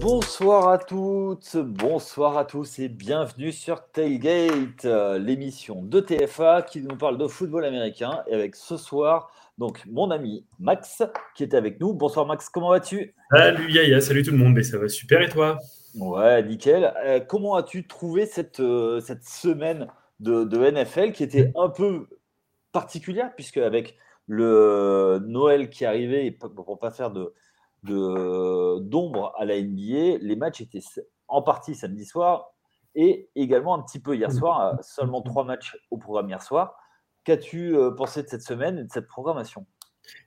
Bonsoir à toutes, bonsoir à tous et bienvenue sur Tailgate, euh, l'émission de TFA qui nous parle de football américain. Et avec ce soir, donc mon ami Max qui est avec nous. Bonsoir Max, comment vas-tu? Salut Yaya, salut tout le monde, mais ça va super et toi? Ouais, nickel. Euh, comment as-tu trouvé cette, euh, cette semaine de, de NFL qui était un peu particulière puisque avec le Noël qui arrivait pour pas faire de d'ombre à la NBA. Les matchs étaient en partie samedi soir et également un petit peu hier soir, seulement trois matchs au programme hier soir. Qu'as-tu euh, pensé de cette semaine et de cette programmation?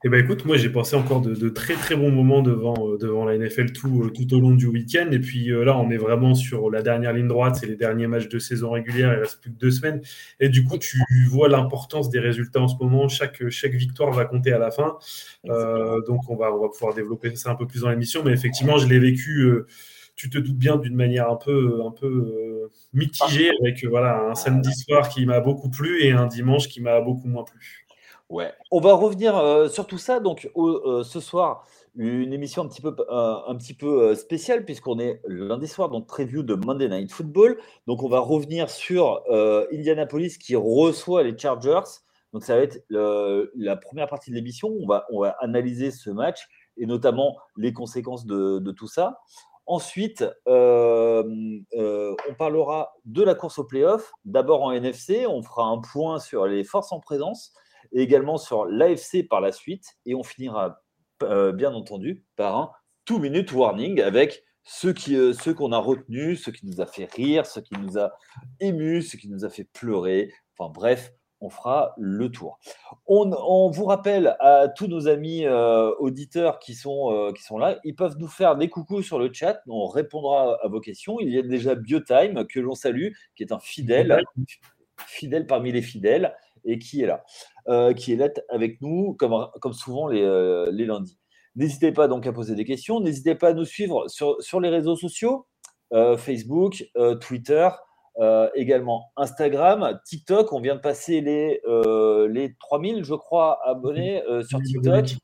Eh ben écoute, moi j'ai passé encore de, très très bons moments devant, euh, devant la NFL tout, euh, tout au long du week-end. Et puis euh, là, on est vraiment sur la dernière ligne droite, c'est les derniers matchs de saison régulière, il reste plus que deux semaines. Et du coup, tu vois l'importance des résultats en ce moment. Chaque, chaque victoire va compter à la fin. donc on va, on va pouvoir développer ça un peu plus dans l'émission. Mais effectivement, je l'ai vécu. tu te doutes bien d'une manière un peu, un peu mitigée avec voilà, un samedi soir qui m'a beaucoup plu et un dimanche qui m'a beaucoup moins plu. Ouais, on va revenir euh, sur tout ça. Donc, euh, ce soir, une émission un petit peu, euh, un petit peu spéciale, puisqu'on est lundi soir, donc preview de Monday Night Football. Donc, on va revenir sur Indianapolis qui reçoit les Chargers. Donc, ça va être la première partie de l'émission. On va, on va analyser ce match et notamment les conséquences de, de tout ça. Ensuite, on parlera de la course au playoff. D'abord en NFC, on fera un point sur les forces en présence et également sur l'AFC par la suite. Et on finira, euh, bien entendu, par un two-minute warning avec ceux qui, euh, ceux qu'on a retenus, ceux qui nous a fait rire, ceux qui nous a émus, ceux qui nous a fait pleurer. Enfin bref, on fera le tour. On, vous rappelle à tous nos amis euh, auditeurs qui sont, qui sont là, ils peuvent nous faire des coucous sur le chat, on répondra à vos questions. Il y a déjà Biotime que l'on salue, qui est un fidèle, fidèle parmi les fidèles et qui est là, euh, qui est là avec nous, comme, comme souvent les, euh, les lundis. N'hésitez pas donc à poser des questions, n'hésitez pas à nous suivre sur, sur les réseaux sociaux, euh, Facebook, Twitter, également Instagram, TikTok. On vient de passer les, les 3000, je crois, abonnés sur TikTok.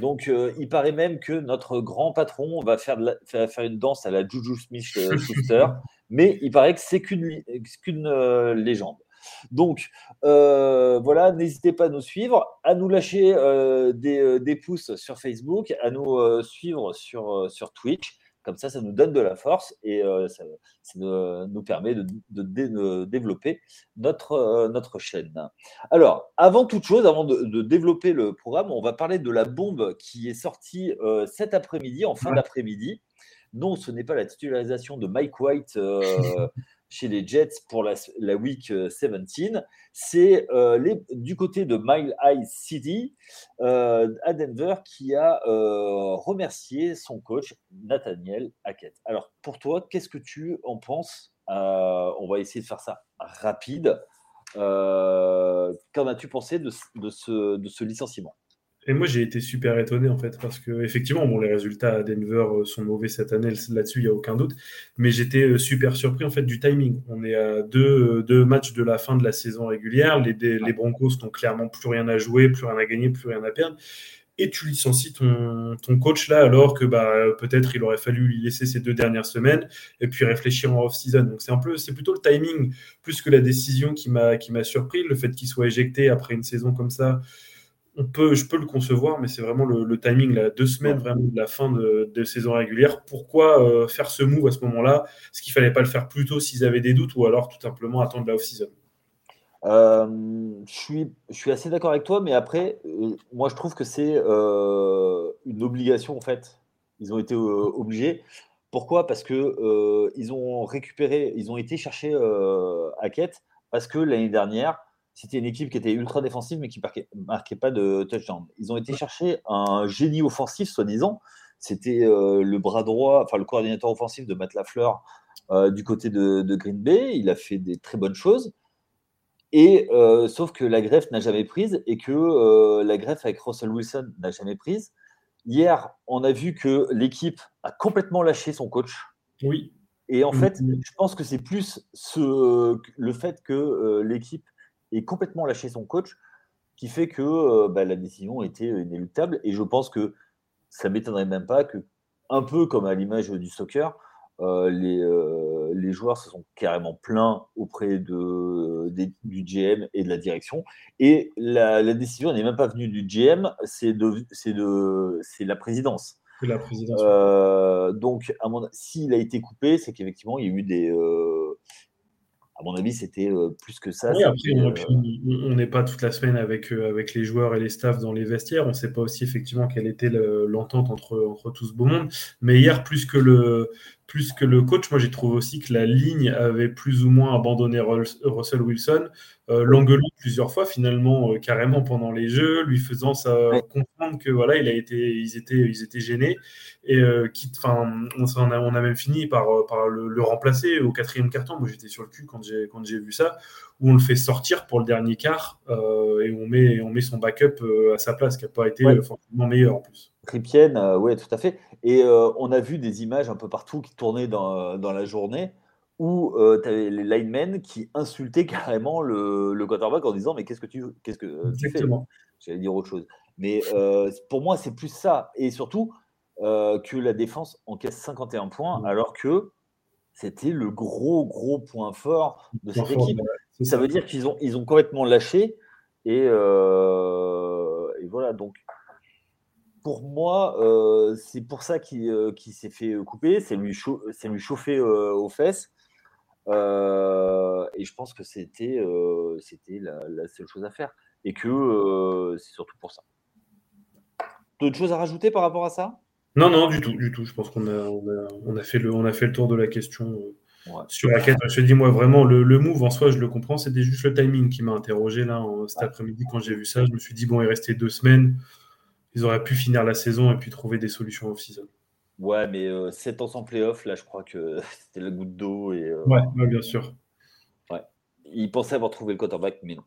Donc, il paraît même que notre grand patron va faire, de faire une danse à la Juju Smith-Schuster, mais il paraît que c'est qu'une qu'une légende. Donc, euh, voilà, n'hésitez pas à nous suivre, à nous lâcher euh, euh, des, pouces sur Facebook, à nous suivre sur, sur Twitch. Comme ça, ça nous donne de la force et ça, nous permet de, développer notre, notre chaîne. Alors, avant toute chose, avant de, développer le programme, on va parler de la bombe qui est sortie cet après-midi, en fin d'après-midi. Non, ce n'est pas la titularisation de Mike White chez les Jets pour la, week 17, euh, c'est euh, du côté de Mile High City euh, à Denver qui a remercié son coach Nathaniel Hackett. Alors pour toi, qu'est-ce que tu en penses? On va essayer de faire ça rapide. Qu'en as-tu pensé de, ce, de ce licenciement? Et moi, j'ai été super étonné, en fait, parce que, effectivement, bon, les résultats à Denver euh, sont mauvais cette année, là-dessus, il n'y a aucun doute. Mais j'étais euh, super surpris, en fait, du timing. On est à deux, euh, deux matchs de la fin de la saison régulière. Les, les Broncos n'ont clairement plus rien à jouer, plus rien à gagner, plus rien à perdre. Et tu licencies ton, ton coach là, alors que bah, peut-être il aurait fallu lui laisser ces deux dernières semaines et puis réfléchir en off-season. Donc c'est plutôt le timing plus que la décision qui m'a, qui m'a surpris. Le fait qu'il soit éjecté après une saison comme ça, on peut, je peux le concevoir, mais c'est vraiment le, timing, là, deux semaines vraiment de la fin de, saison régulière. Pourquoi euh, faire ce move à ce moment-là? Est-ce qu'il fallait pas le faire plus tôt s'ils avaient des doutes ou alors tout simplement attendre la off-season? Euh, je, suis, je suis assez d'accord avec toi, mais après, euh, moi je trouve que c'est une obligation en fait. Ils ont été obligés. Pourquoi? Parce que ils ont récupéré, ils ont été chercher Hackett parce que l'année dernière, c'était une équipe qui était ultra défensive, mais qui ne marquait pas de touchdown. Ils ont été chercher un génie offensif, soi-disant. C'était euh, le bras droit, enfin le coordinateur offensif de Matt Lafleur euh, du côté de, Green Bay. Il a fait des très bonnes choses. Et euh, sauf que la greffe n'a jamais prise et que la greffe avec Russell Wilson n'a jamais prise. Hier, on a vu que l'équipe a complètement lâché son coach. Oui. Et en fait, je pense que c'est plus ce, le fait que l'équipe et complètement lâché son coach, qui fait que euh, bah, la décision était inéluctable. Et je pense que ça m'étonnerait même pas que un peu comme à l'image du soccer, euh, les, euh, les, joueurs se sont carrément plaints auprès de, du GM et de la direction. Et la, décision n'est même pas venue du GM, c'est de, de, la présidence. La présidence. Donc, s'il a été coupé, c'est qu'effectivement, il y a eu des, à mon avis, c'était euh, plus que ça. Oui, après, on n'est pas toute la semaine avec, euh, avec les joueurs et les staffs dans les vestiaires. On ne sait pas aussi effectivement quelle était l'entente entre, entre tout ce beau monde. Mais hier, plus que le, plus que le coach, moi j'ai trouvé aussi que la ligne avait plus ou moins abandonné Russell Wilson. Euh, L'engueulant plusieurs fois finalement, carrément pendant les jeux, lui faisant ça, comprendre que voilà, il a été, ils, étaient, ils étaient gênés. Et euh, on, on, a, on, a, même fini par, euh, par le, remplacer au quatrième carton. Moi, j'étais sur le cul quand j'ai, quand j'ai vu ça, où on le fait sortir pour le dernier quart euh, et on met, on met son backup à sa place, qui n'a pas été forcément meilleur en plus. Tripienne, oui, tout à fait. Et on a vu des images un peu partout qui tournaient dans, dans la journée où tu avais les linemen qui insultaient carrément le, le quarterback en disant Mais qu'est-ce que tu, qu'est-ce que tu fais? J'allais dire autre chose. Mais pour moi, c'est plus ça. Et surtout, euh, que la défense encaisse 51 points, mmh. alors que c'était le gros, gros point fort de cette équipe. ça veut dire qu'ils ont, ils ont complètement lâché. Et, euh, et voilà, donc pour moi, euh, c'est pour ça qu'il s'est fait couper, c'est lui, lui chauffer aux fesses. et je pense que c'était c'était la, la, seule chose à faire. Et que c'est surtout pour ça. D'autres choses à rajouter par rapport à ça? Non, non, du tout, du tout. Je pense qu'on a, on a, fait, le, on a fait le tour de la question euh, sur la quête. Je dis, moi, vraiment, le, le, move en soi, je le comprends. C'était juste le timing qui m'a interrogé là cet après-midi quand j'ai vu ça. Je me suis dit, bon, il restait deux semaines. Ils auraient pu finir la saison et puis trouver des solutions off-season. Ouais, mais 7 euh, ans sans playoff, là, je crois que c'était la goutte d'eau. Et, euh, ouais, bien sûr. Ouais. Ils pensaient avoir trouvé le quarterback, mais non.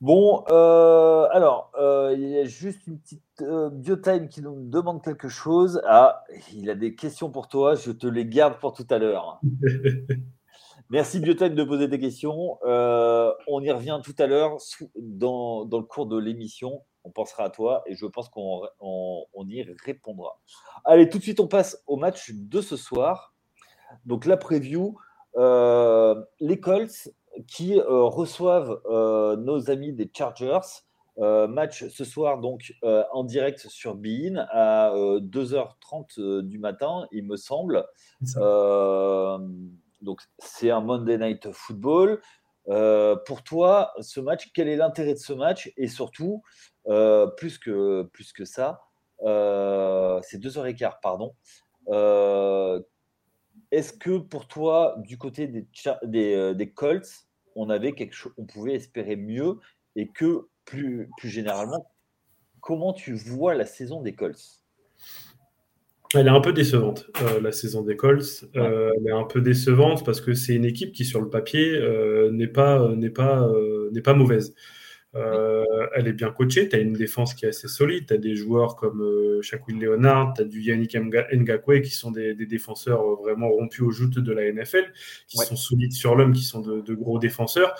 Bon, euh, alors, euh, il y a juste une petite Biotime qui nous demande quelque chose. Ah, il a des questions pour toi, je te les garde pour tout à l'heure. Merci Biotime de poser des questions. on y revient tout à l'heure dans, le cours de l'émission. On pensera à toi et je pense qu'on y répondra. Allez, tout de suite, on passe au match de ce soir. Donc la preview. les Colts qui euh, reçoivent euh, nos amis des Chargers. Euh, match ce soir donc en direct sur Bein à 2h30 du matin, il me semble. donc c'est un Monday Night Football. pour toi, ce match, quel est l'intérêt de ce match? Et surtout, plus, que, plus que ça, c'est 2h15, pardon. Est-ce que pour toi, du côté des, des, des Colts, on avait quelque chose, on pouvait espérer mieux et que plus, plus généralement, comment tu vois la saison des Colts? Elle est un peu décevante, euh, la saison des Colts. Euh, elle est un peu décevante parce que c'est une équipe qui, sur le papier, euh, n'est pas, n'est pas, n'est pas mauvaise. Elle est bien coachée, tu as une défense qui est assez solide, tu as des joueurs comme euh, Shaquille Leonard, tu as du Yannick Ngakwe qui sont des, défenseurs vraiment rompus aux joutes de la NFL, qui sont solides sur l'homme, qui sont de, gros défenseurs.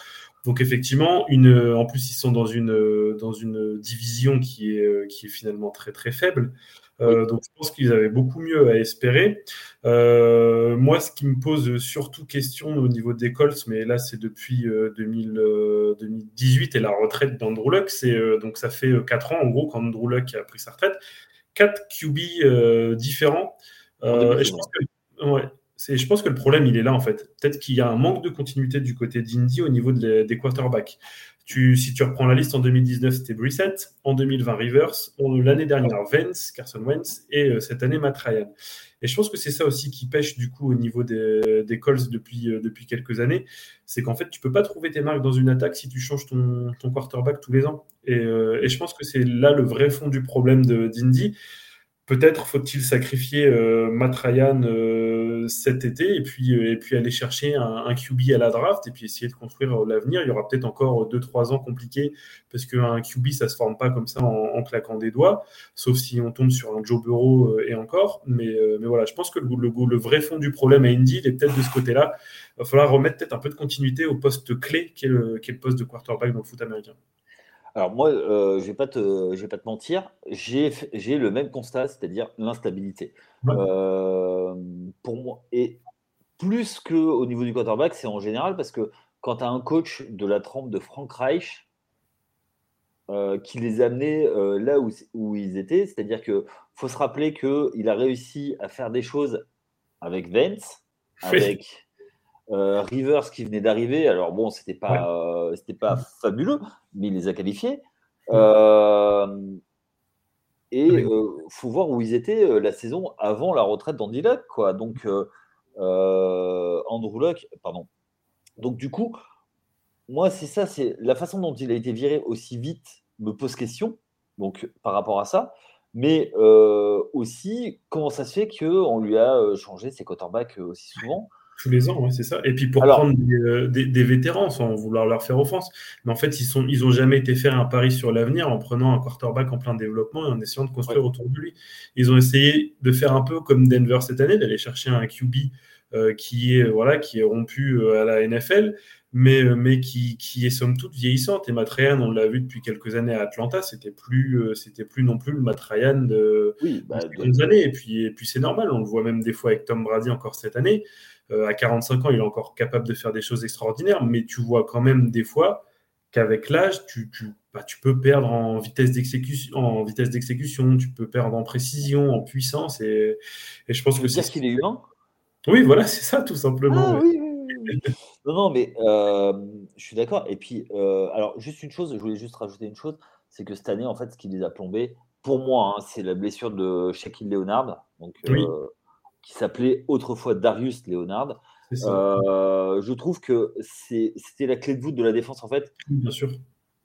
Donc effectivement, une, en plus ils sont dans une, dans une division qui est, qui est finalement très très faible. Euh, donc, je pense qu'ils avaient beaucoup mieux à espérer. Euh, moi, ce qui me pose surtout question au niveau des Colts, mais là, c'est depuis 2018 euh, et la retraite d'Andrew Luck, c'est donc ça fait 4 ans en gros qu'Andrew Luck a pris sa retraite. 4 QB différents. et je pense que, je pense que le problème, il est là en fait. Peut-être qu'il y a un manque de continuité du côté d'Indy au niveau des quarterbacks si tu reprends la liste en 2019, c'était Brissett. En 2020, Rivers. L'année dernière, Vance, Carson Wentz. Et euh, cette année, Matt Ryan. Et je pense que c'est ça aussi qui pêche du coup au niveau des, Colts depuis, euh, depuis quelques années. C'est qu'en fait, tu peux pas trouver tes marques dans une attaque si tu changes ton, quarterback tous les ans. Euh, et, je pense que c'est là le vrai fond du problème d'Indy. Peut-être faut-il sacrifier Matt Ryan cet été et puis, euh, et puis aller chercher un, QB à la draft et puis essayer de construire euh, l'avenir. Il y aura peut-être encore 2-3 ans compliqués parce qu'un QB, ça se forme pas comme ça en, claquant des doigts, sauf si on tombe sur un Joe euh, et encore. Mais, voilà, je pense que le, vrai fond du problème à Indy, il est peut-être de ce côté-là. Il va falloir remettre peut-être un peu de continuité au poste clé qui est, est le poste de quarterback dans le foot américain. Alors moi, euh, je ne vais, pas te, vais pas te mentir, j'ai le même constat, c'est-à-dire l'instabilité. Euh, pour moi, et plus qu'au niveau du quarterback, c'est en général parce que quand tu as un coach de la trempe de Frank Reich euh, qui les a amenés là où, où, ils étaient, c'est-à-dire qu'il faut se rappeler qu'il a réussi à faire des choses avec Vance, avec euh, Rivers qui venait d'arriver, alors bon, c'était pas, euh, c'était pas fabuleux, mais il les a qualifiés. Euh, et il faut voir où ils étaient la saison avant la retraite d'Andy Luck, quoi. Donc Andrew Luck, pardon. Donc du coup, moi c'est ça, c'est la façon dont il a été viré aussi vite me pose question. Donc par rapport à ça, mais aussi comment ça se fait qu'on lui a changé ses quarterbacks aussi souvent? Tous les ans, c'est ça. Et puis pour prendre euh, des, vétérans sans vouloir leur faire offense. Mais en fait, ils n'ont ils ont jamais été faire un pari sur l'avenir en prenant un quarterback en plein développement et en essayant de construire autour de lui. Ils ont essayé de faire un peu comme Denver cette année, d'aller chercher un QB euh, qui, est, voilà, qui est rompu euh, à la NFL, mais, mais qui, qui, est somme toute vieillissante. Et Matt Ryan, on l'a vu depuis quelques années à Atlanta, c'était plus, c'était plus non plus le Matt Ryan de, oui, bah, années. Et puis, et puis c'est normal, on le voit même des fois avec Tom Brady encore cette année. Euh, à 45 ans, il est encore capable de faire des choses extraordinaires, mais tu vois quand même des fois qu'avec l'âge, tu, bah, tu, peux perdre en vitesse d'exécution, en vitesse d'exécution, tu peux perdre en précision, en puissance, et, je pense que c'est ce qu'il est humain? Oui, voilà, c'est ça tout simplement. Ah, oui, oui, non, non, mais euh, je suis d'accord. Et puis, euh, alors juste une chose, je voulais juste rajouter une chose, c'est que cette année, en fait, ce qui les a plombés, pour moi, hein, c'est la blessure de Shaquille Leonard. Donc, oui qui s'appelait autrefois Darius Leonard. Euh, je trouve que c'était la clé de voûte de la défense en fait. Bien sûr.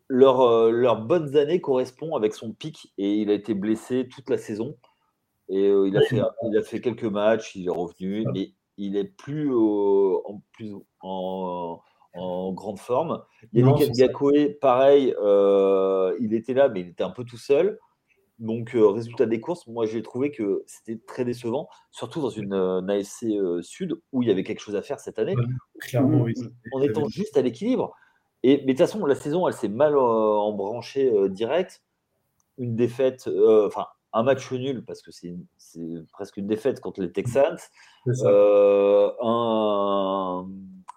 Leur, euh, leurs bonnes années correspondent avec son pic et il a été blessé toute la saison. Et euh, il, a fait, il a fait quelques matchs, il est revenu, mais il est plus, en, plus en, en, grande forme. Yannick Gakoué, pareil, il était là, mais il était un peu tout seul. Donc, euh, résultat des courses, moi j'ai trouvé que c'était très décevant, surtout dans une euh, AFC euh, Sud où il y avait quelque chose à faire cette année, clairement, oui, en étant juste à l'équilibre. Et, mais de toute façon, la saison, elle s'est mal embranchée direct. Une défaite, enfin, un match nul, parce que c'est presque une défaite contre les Texans. un,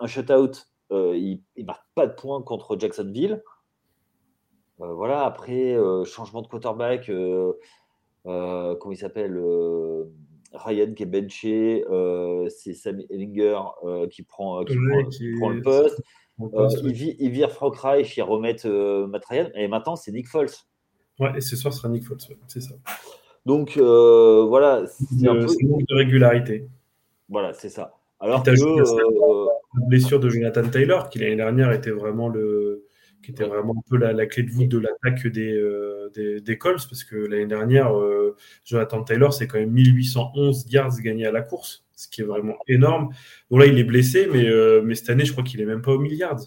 un shutout, il ne marque pas de points contre Jacksonville. Euh, voilà, après, euh, changement de quarterback, euh, comment il s'appelle Ryan qui est benché, c'est Sam Ellinger qui, prend, qui, prend, le poste. il, vire Frank Reich, ils remettent Matt Ryan, et maintenant c'est Nick Foles. Ouais, et ce soir ce sera Nick Foles, c'est ça. Donc voilà, c'est un peu... manque de régularité. Voilà, c'est ça. Alors que. La blessure de Jonathan Taylor, qui l'année dernière était vraiment le, qui était vraiment un peu la, clé de voûte de l'attaque des, euh, des, Colts, parce que l'année dernière, euh, Jonathan Taylor, c'est quand même 1811 yards gagnés à la course, ce qui est vraiment énorme. Bon, là, il est blessé, mais, euh, mais cette année, je crois qu'il est même pas au milliard.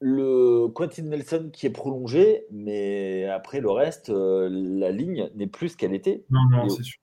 Le Quentin Nelson qui est prolongé, mais après le reste, la ligne n'est plus ce qu'elle était. Non, non, c'est sûr.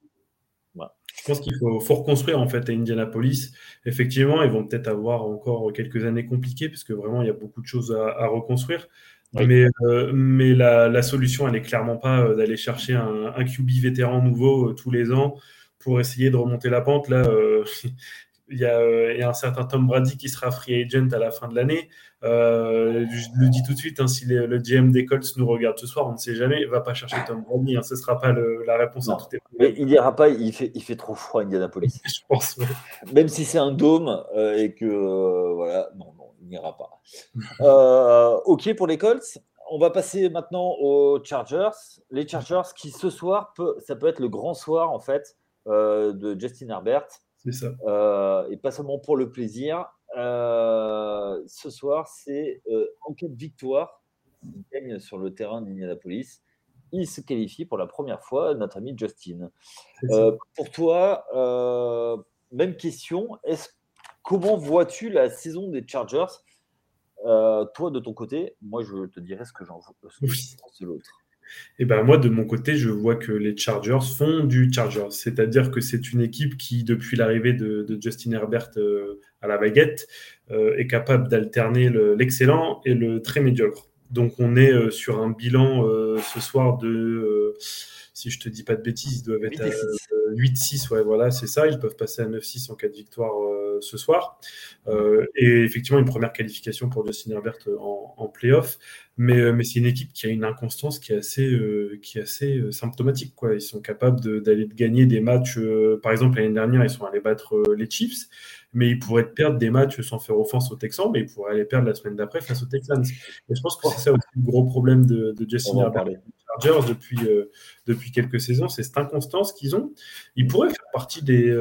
Je pense qu'il faut, reconstruire en fait à Indianapolis. Effectivement, ils vont peut-être avoir encore quelques années compliquées parce que vraiment il y a beaucoup de choses à, reconstruire. Mais, euh, mais la, solution, elle n'est clairement pas euh, d'aller chercher un, QB vétéran nouveau euh, tous les ans pour essayer de remonter la pente. Là, il y, a, il y, a, un certain Tom Brady qui sera free agent à la fin de l'année. Euh, je le dis tout de suite, hein, si le GM des Colts nous regarde ce soir, on ne sait jamais, va pas chercher Tom Brady, hein, ce ne sera pas la réponse à tout Mais il n'ira pas, il fait, il fait trop froid à Indianapolis. je pense, Même si c'est un dôme euh, et que, euh, voilà, non, non, il n'ira pas. ok pour les Colts. On va passer maintenant aux Chargers. Les Chargers qui ce soir, peut, ça peut être le grand soir en fait de Justin Herbert. C'est ça. et pas seulement pour le plaisir, euh, ce soir, c'est euh, en cas de victoire, il gagne sur le terrain d'Indianapolis. Il se qualifie pour la première fois, notre ami Justin. Euh, pour toi, même question. Est-ce, comment vois-tu la saison des Chargers? Toi, de ton côté, moi, je te dirais ce que j'en pense de l'autre. Et ben moi, de mon côté, je vois que les Chargers font du Chargers. C'est-à-dire que c'est une équipe qui, depuis l'arrivée de, Justin Herbert euh, à la baguette, euh, est capable d'alterner l'excellent et le très médiocre. Donc on est euh, sur un bilan ce soir de, si je te dis pas de bêtises, ils doivent être à 8-6, ouais, voilà, c'est ça. Ils peuvent passer à 9-6 en cas de victoire ce soir. et effectivement, une première qualification pour Justin Herbert en, en playoff. Mais, euh, mais c'est une équipe qui a une inconstance qui est assez, euh, qui est assez euh, symptomatique. Quoi. Ils sont capables d'aller gagner des matchs. par exemple, l'année dernière, ils sont allés battre les Chiefs, mais ils pourraient perdre des matchs sans faire offense aux Texans, mais ils pourraient aller perdre la semaine d'après face aux Texans. Et je pense que c'est ça aussi le gros problème de, de Justin Herbert Chargers depuis, depuis quelques saisons, c'est cette inconstance qu'ils ont. Ils pourraient faire partie des,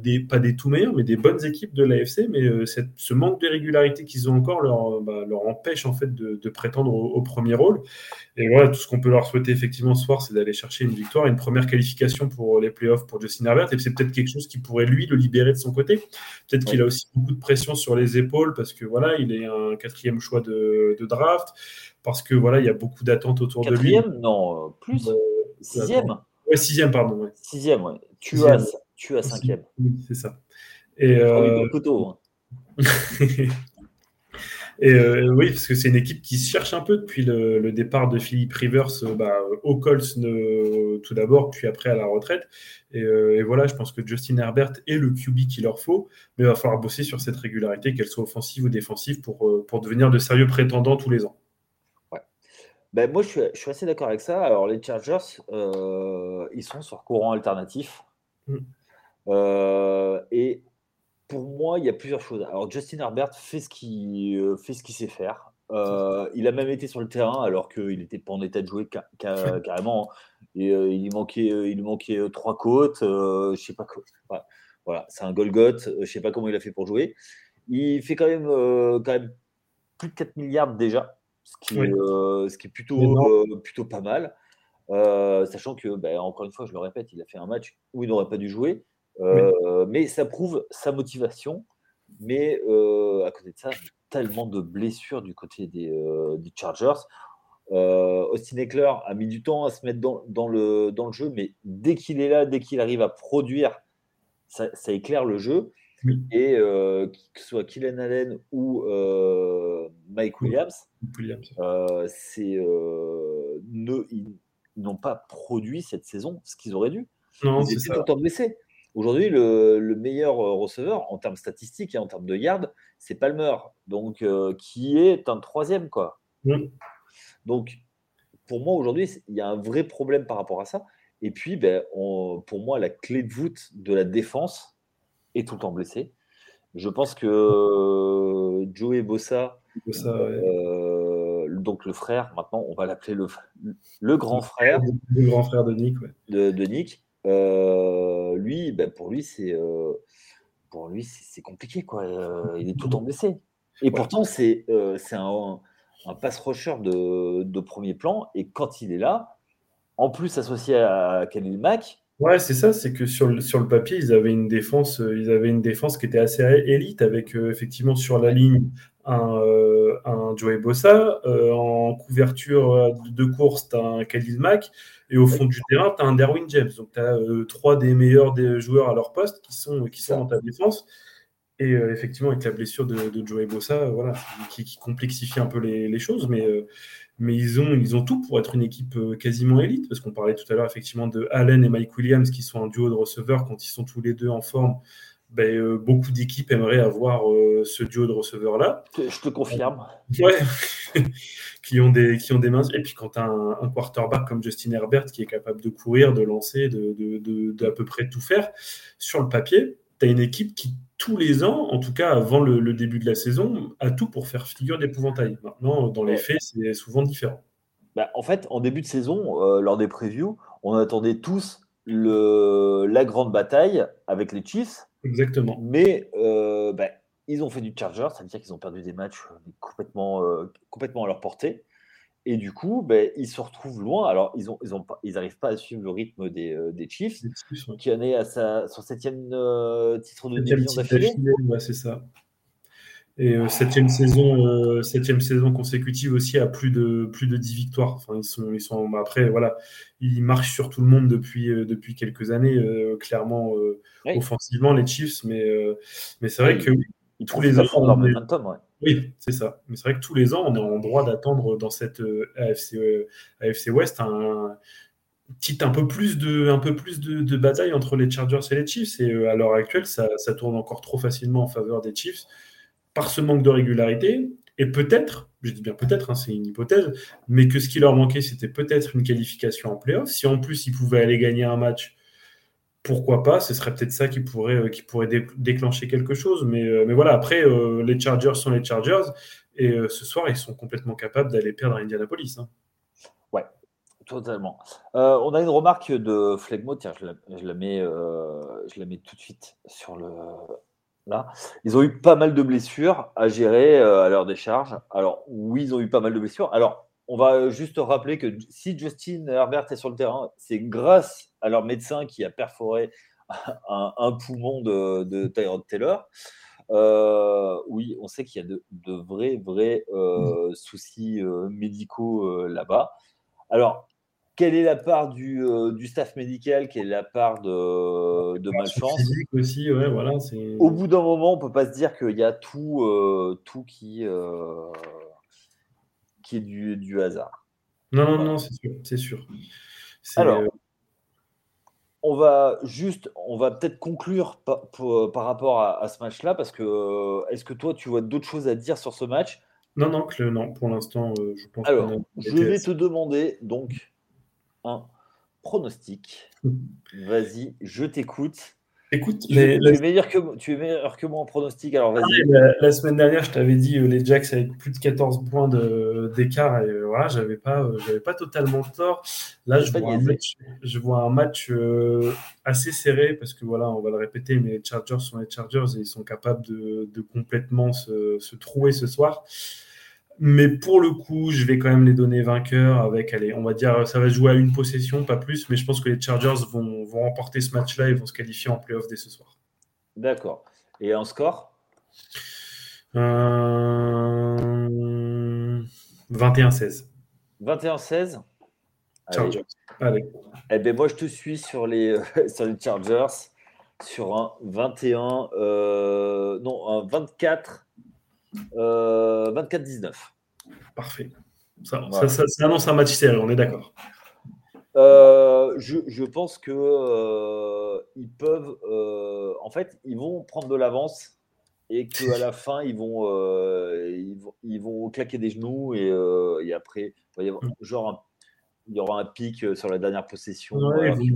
des, pas des tout meilleurs, mais des bonnes équipes de l'AFC, mais cette, ce manque de régularité qu'ils ont encore leur, bah, leur empêche en fait de, de prétendre au, premier rôle. Et voilà, tout ce qu'on peut leur souhaiter effectivement ce soir, c'est d'aller chercher une victoire, une première qualification pour les playoffs pour Justin Herbert. Et c'est peut-être quelque chose qui pourrait lui le libérer de son côté. Peut-être qu'il a aussi beaucoup de pression sur les épaules parce que voilà, il est un quatrième choix de, draft, parce que voilà, il y a beaucoup d'attentes autour de lui. Quatrième, non, euh, plus. Euh, sixième. Ouais, sixième, pardon. Sixième, ouais. Tu as, tu as cinquième. Oui, c'est ça. Et euh... Hein. Et euh, oui, parce que c'est une équipe qui se cherche un peu depuis le, départ de Philippe Rivers bah, au Colts tout d'abord, puis après à la retraite. Euh, et, voilà, je pense que Justin Herbert est le QB qu'il leur faut, mais il va falloir bosser sur cette régularité, qu'elle soit offensive ou défensive, pour, pour devenir de sérieux prétendants tous les ans. Ben, moi, je suis, je suis assez d'accord avec ça. Alors, les Chargers, ils sont sur courant alternatif. Mm. et pour moi, il y a plusieurs choses. Alors, Justin Herbert fait ce qu'il euh, fait ce qu'il sait faire. Euh, il a même été sur le terrain alors qu'il n'était pas en état de jouer carrément. Et, euh, il manquait, il manquait trois côtes. je sais pas quoi. Voilà, c'est un Golgoth. Je sais pas comment il a fait pour jouer. Il fait quand même, quand même plus de 4 milliards déjà, ce qui, ce qui est plutôt, plutôt pas mal. sachant que, ben, encore une fois, je le répète, il a fait un match où il n'aurait pas dû jouer. Euh, mais ça prouve sa motivation. Mais euh, à côté de ça, tellement de blessures du côté des, euh, Chargers. Austin Eckler a mis du temps à se mettre dans, le, dans le jeu, mais dès qu'il est là, dès qu'il arrive à produire, ça, éclaire le jeu. Et que ce soit Kylian Allen ou Mike Williams, c'est ils n'ont pas produit cette saison ce qu'ils auraient dû. Non, ils étaient tout blessés. Aujourd'hui, le, meilleur euh, receveur en termes statistiques et en termes de yards, c'est Palmer, donc euh, qui est un troisième quoi. Donc, pour moi aujourd'hui, il y a un vrai problème par rapport à ça. Et puis, ben, pour moi, la clé de voûte de la défense est tout le temps blessé. Je pense que euh, Joey Bossa, donc le frère, maintenant on va l'appeler le, le grand frère, le grand frère de Nick, de, de Nick, euh, lui, ben pour lui, c'est euh, pour lui, c'est compliqué. Quoi. Euh, il est tout le temps blessé. Et pourtant, c'est c'est un, un pass rusher de, de, premier plan. Et quand il est là, en plus associé à Khalil Mack, Ouais, c'est ça, c'est que sur le, sur le papier, ils avaient une défense, ils avaient une défense qui était assez élite, avec effectivement sur la ligne un, euh, un Joey Bossa, en couverture de course, tu as un Khalil Mack, et au fond du terrain, tu as un Derwin James. Donc, tu as euh, trois des meilleurs des joueurs à leur poste qui sont, qui sont dans ta défense. Et euh, effectivement, avec la blessure de, Joey Bossa, voilà, qui, complexifie un peu les, choses, mais, euh, mais ils, ont, ils ont tout pour être une équipe quasiment élite, parce qu'on parlait tout à l'heure effectivement de Allen et Mike Williams, qui sont un duo de receveurs quand ils sont tous les deux en forme. Ben, beaucoup d'équipes aimeraient avoir ce duo de receveurs-là. Je te confirme. Ouais. qui ont des, qui ont des mains. Et puis quand tu as un, quarterback comme Justin Herbert qui est capable de courir, de lancer, de, de, de, peu près tout faire, sur le papier, tu as une équipe qui, tous les ans, en tout cas avant le, début de la saison, a tout pour faire figure d'épouvantail. Maintenant, dans les faits, c'est souvent différent. Bah, en fait, en début de saison, euh, lors des previews, on attendait tous le, la grande bataille avec les Chiefs. Exactement. Mais euh, bah, ils ont fait du Charger, ça veut dire qu'ils ont perdu des matchs euh, complètement, euh, complètement à leur portée. Et du coup, ben, ils se retrouvent loin. Alors, ils n'arrivent ils ont, ils pas à suivre le rythme des, euh, des Chiefs, qui en est à sa, son septième titre de division d'affilée. Ouais, c'est ça. Et septième saison, septième saison consécutive aussi à plus de plus de 10 victoires. Enfin, ils sont, ils sont après voilà, ils marchent sur tout le monde depuis depuis quelques années, clairement offensivement les Chiefs, mais mais c'est vrai que ils trouvent les enfants dans momentum, Oui, c'est ça. Mais c'est vrai que tous les ans, on est en droit d'attendre dans cette AFC, AFC West un petit un peu plus de, un peu plus de, bataille entre les Chargers et les Chiefs. Et euh, à l'heure actuelle, ça, tourne encore trop facilement en faveur des Chiefs par ce manque de régularité. Et peut-être, je dis bien peut-être, hein, c'est une hypothèse, mais que ce qui leur manquait, c'était peut-être une qualification en playoff. Si en plus ils pouvaient aller gagner un match, pourquoi pas Ce serait peut-être ça qui pourrait, euh, qui pourrait déclencher quelque chose. Mais, euh, mais voilà, après, les Chargers sont les Chargers. Et ce soir, ils sont complètement capables d'aller perdre à Indianapolis. Hein. Totalement. Euh, on a une remarque de Flegmo, tiens, je la, mets, euh, je la mets tout de suite sur le. Là. Ils ont eu pas mal de blessures à gérer euh, à leur décharge. Alors, oui, ils ont eu pas mal de blessures. Alors, on va juste rappeler que si Justin Herbert est sur le terrain, c'est grâce à leur médecin qui a perforé un, poumon de, de Tyrod Taylor. oui, on sait qu'il y a de, de vrais, vrais soucis médicaux là-bas. Alors, quelle est la part du, euh, du, staff médical, quelle est la part de, de malchance? aussi, ouais, voilà, Au bout d'un moment, on ne peut pas se dire qu'il y a tout, euh, tout qui, euh, qui est du, du, hasard. Non, non, non, c'est sûr. C'est sûr. Alors, on va juste, on va peut-être conclure par, par rapport à, à ce match-là, parce que est-ce que toi, tu vois d'autres choses à dire sur ce match? Non, non, non, pour l'instant, je pense Alors, je vais te demander donc un pronostic. Vas-y, je t'écoute. Écoute, tu, es meilleur que, tu es meilleur que moi en pronostic, alors vas-y. La, semaine dernière, je t'avais dit euh, les Jacks avec plus de 14 points d'écart et euh, voilà, j'avais pas, euh, j'avais pas totalement tort. Là, je vois, un match, je vois, un match, assez serré parce que voilà, on va le répéter, mais les Chargers sont les Chargers et ils sont capables de, de complètement se, se, trouver ce soir. Mais pour le coup, je vais quand même les donner vainqueurs avec, allez, on va dire, ça va jouer à une possession, pas plus, mais je pense que les Chargers vont, vont remporter ce match-là et vont se qualifier en playoff dès ce soir. D'accord. Et en score? Euh... 21-16. 21-16 Chargers. Allez. Eh ben moi, je te suis sur les, sur les Chargers sur un 21, euh, non, un 24 24-19. Euh, Parfait. Ça, annonce un match serré, on est d'accord. Euh, je, pense que euh, ils peuvent, en fait, ils vont prendre de l'avance et qu'à la fin, ils vont, ils vont, claquer des genoux et, et après, il va y avoir mm. genre un il y aura un pic euh, sur la dernière possession. ils,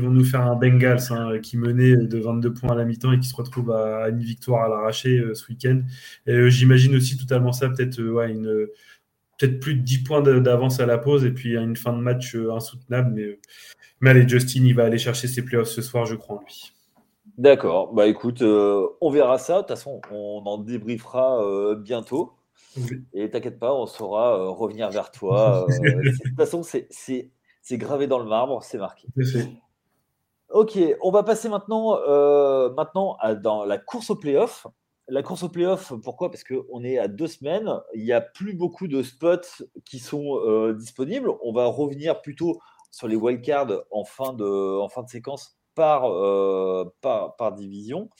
vont nous faire un Bengals hein, qui menait de 22 points à la mi-temps et qui se retrouve à, une victoire à l'arraché euh, ce week-end. Euh, j'imagine aussi totalement ça, peut-être une peut-être plus de 10 points d'avance à la pause et puis une fin de match insoutenable. Mais, mais allez, Justin, il va aller chercher ses playoffs ce soir, je crois en lui. D'accord, bah écoute, on verra ça. De toute façon, on en débriefera bientôt. Et t'inquiète pas, on saura euh, revenir vers toi. Euh, de toute façon, c'est gravé dans le marbre, c'est marqué. Ok, on va passer maintenant, euh, maintenant à, dans la course au playoff. La course au playoff, pourquoi? Parce qu'on est à deux semaines, il n'y a plus beaucoup de spots qui sont disponibles. On va revenir plutôt sur les wildcards en fin de, en fin de séquence par, par, par division.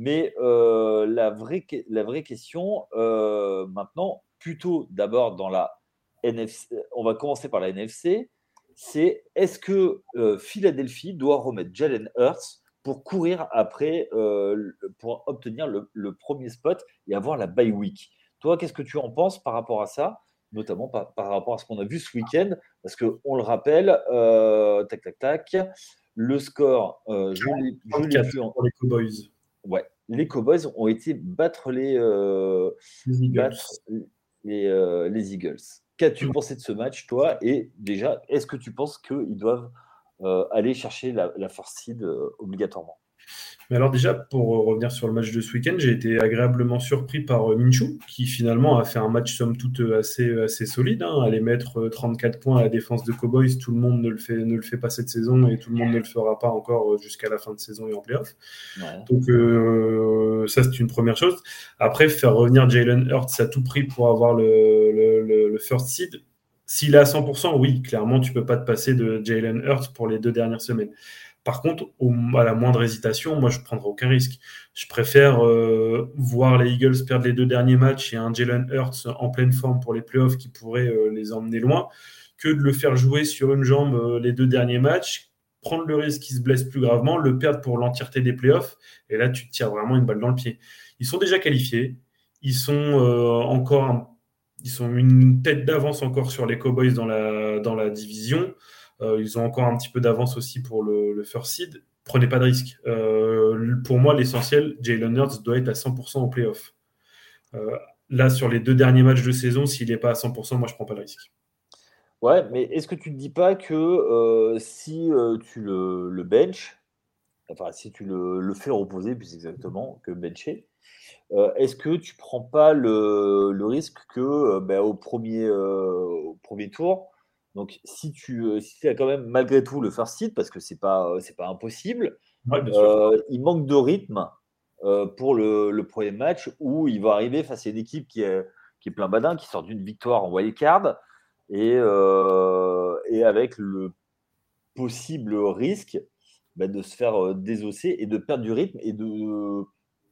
Mais euh, la, vraie, la vraie question, euh, maintenant, plutôt d'abord dans la NFC, on va commencer par la NFC, c'est est-ce que euh, Philadelphie doit remettre Jalen Hurts pour courir après, pour obtenir le, premier spot et avoir la bye week? Toi, qu'est-ce que tu en penses par rapport à ça? Notamment par, rapport à ce qu'on a vu ce week-end, parce qu'on le rappelle, tac, tac, tac, le score, je l'ai vu en... Pour les Cowboys. Ouais, les Cowboys ont été battre les, euh, Eagles. Euh, les, Eagles. Qu'as-tu mm. pensé de ce match, toi? Et déjà, est-ce que tu penses qu'ils doivent euh, aller chercher la, la force seed obligatoirement? Mais alors déjà, pour euh, revenir sur le match de ce week-end, j'ai été agréablement surpris par euh, Minshew, qui finalement a fait un match somme toute euh, assez, assez solide. Hein, aller mettre 34 points à la défense de Cowboys, tout le monde ne le, fait, ne le fait pas cette saison et tout le monde ne le fera pas encore jusqu'à la fin de saison et en playoff. Donc ça, c'est une première chose. Après, faire revenir Jalen Hurts à tout prix pour avoir le, le, first seed, s'il est à 100%, oui, clairement, tu peux pas te passer de Jalen Hurts pour les deux dernières semaines. Par contre, à la moindre hésitation, moi, je ne prendrai aucun risque. Je préfère euh, voir les Eagles perdre les deux derniers matchs et un Jalen Hurts en pleine forme pour les playoffs qui pourrait euh, les emmener loin, que de le faire jouer sur une jambe euh, les deux derniers matchs, prendre le risque qu'il se blesse plus gravement, le perdre pour l'entièreté des playoffs, et là, tu te tires vraiment une balle dans le pied. Ils sont déjà qualifiés, ils sont encore ils sont une tête d'avance encore sur les Cowboys dans la division. Euh, ils ont encore un petit peu d'avance aussi pour le, first seed. Prenez pas de risque. Euh, pour moi, l'essentiel, Jalen Hurts doit être à 100% en playoff. Euh, là, sur les deux derniers matchs de saison, s'il n'est pas à 100%, moi, je prends pas de risque. Ouais, mais est-ce que tu ne dis pas que si tu le, bench, enfin, si tu le, fais reposer, plus exactement que bencher, est-ce que tu prends pas le, risque que ben, au, premier, au premier tour, donc, si tu euh, si as quand même malgré tout le first seed, parce que c'est pas euh, c'est pas impossible, euh, il manque de rythme pour le, premier match où il va arriver face à une équipe qui est, qui est plein badin, qui sort d'une victoire en wild card et, et avec le possible risque bah, de se faire désosser et de perdre du rythme et de ne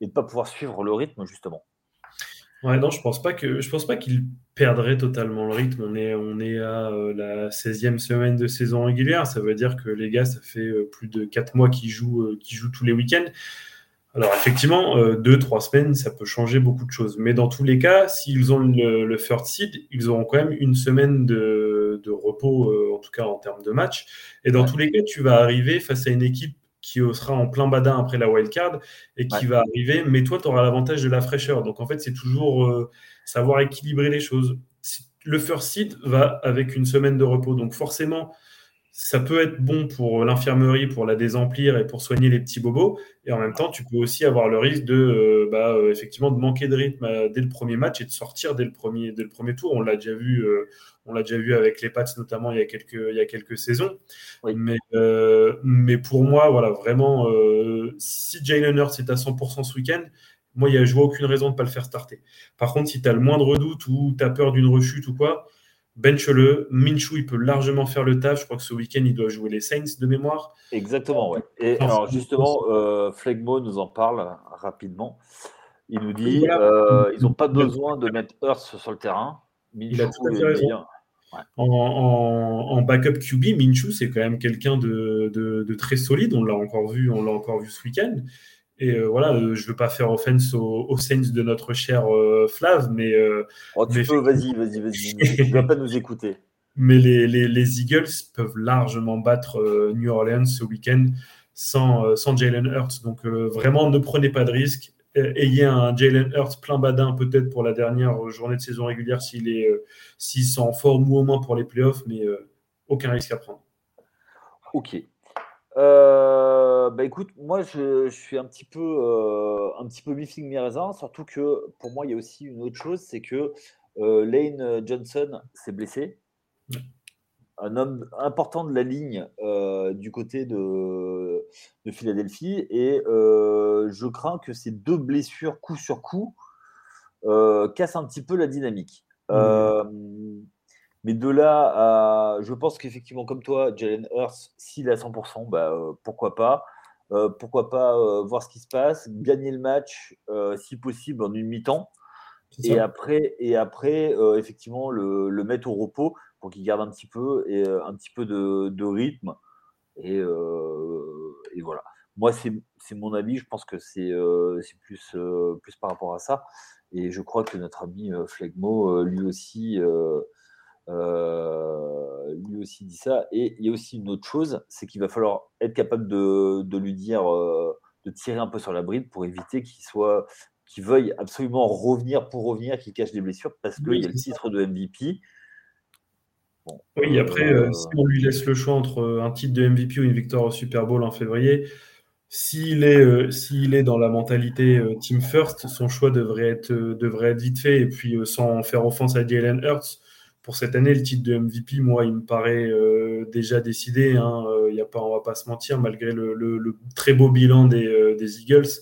et de pas pouvoir suivre le rythme justement. Ouais, non, je pense pas que je pense pas qu'il perdrait totalement le rythme. On est, on est à euh, la 16e semaine de saison régulière. Ça veut dire que les gars, ça fait euh, plus de 4 mois qu'ils jouent, euh, jouent tous les week-ends. Alors effectivement, 2-3 semaines, ça peut changer beaucoup de choses. Mais dans tous les cas, s'ils ont le, le third seed, ils auront quand même une semaine de, de repos, en tout cas en termes de match. Et dans tous les cas, tu vas arriver face à une équipe qui sera en plein badin après la wildcard et qui va arriver, mais toi, tu auras l'avantage de la fraîcheur. Donc, en fait, c'est toujours euh, savoir équilibrer les choses. Le first seed va avec une semaine de repos. Donc, forcément, ça peut être bon pour l'infirmerie, pour la désemplir et pour soigner les petits bobos. Et en même temps, tu peux aussi avoir le risque de, euh, bah, euh, effectivement, de manquer de rythme dès le premier match et de sortir dès le premier, dès le premier tour. On l'a déjà vu, on l'a déjà vu avec les Pats, notamment il y a quelques, il y a quelques saisons. Mais, euh, mais pour moi, voilà, vraiment, euh, si Jalen Hurts est à 100% ce week-end, moi, je vois aucune raison de ne pas le faire starter. Par contre, si tu as le moindre doute ou tu as peur d'une rechute ou quoi, bench-le. Minshew, il peut largement faire le taf. Je crois que ce week-end, il doit jouer les Saints de mémoire. Exactement, ouais. Et alors, justement, euh, Flegmo nous en parle rapidement. Il nous dit euh, ils n'ont pas besoin de mettre Hurts sur le terrain. il a tout à fait raison. En, backup QB, Minshew, c'est quand même quelqu'un de, très solide. On l'a encore vu, on l'a encore vu ce week-end. Et euh, voilà, euh, je ne veux pas faire offense aux, Saints de notre cher euh, Flav, mais. Oh, tu peux, vas-y, vas-y, vas-y. tu ne vas pas nous écouter. Mais les, Eagles peuvent largement battre New Orleans ce week-end sans, sans Jalen Hurts. Donc vraiment, ne prenez pas de risques ayez un Jalen Hurts plein badin peut-être pour la dernière journée de saison régulière s'il est euh, s'il en forme ou au moins pour les playoffs, mais euh, aucun risque à prendre. Ok. Euh, bah écoute, moi je, suis un petit peu un petit peu biffing mes raisins, surtout que pour moi il y a aussi une autre chose, c'est que Lane Johnson s'est blessé un homme important de la ligne euh, du côté de, de Philadelphie. Et euh, je crains que ces deux blessures coup sur coup euh, cassent un petit peu la dynamique. Mmh. Mais de là à. Je pense qu'effectivement, comme toi, Jalen Hurst, s'il est à 100%, bah, pourquoi pas Pourquoi pas voir ce qui se passe, gagner le match, si possible, en une mi-temps. Et après, et après effectivement, le, le mettre au repos pour qu'il garde un petit peu et euh, un petit peu de, rythme. Et, euh, et, voilà. Moi, c'est mon avis. Je pense que c'est euh, plus, plus par rapport à ça. Et je crois que notre ami Flegmo, lui aussi, lui aussi dit ça. Et il y a aussi une autre chose, c'est qu'il va falloir être capable de, de lui dire, de tirer un peu sur la bride pour éviter qu'il soit, qu'il veuille absolument revenir pour revenir, qu'il cache des blessures, parce qu'il y a le titre de MVP oui, après, euh, si on lui laisse le choix entre un titre de MVP ou une victoire au Super Bowl en février, s'il est, euh, s'il est dans la mentalité euh, Team First, son choix devrait être, devrait être vite fait. Et puis, sans faire offense à Jalen Hurts, pour cette année, le titre de MVP, moi, il me paraît déjà décidé. Hein. y a on va pas se mentir, malgré le, très beau bilan des, des Eagles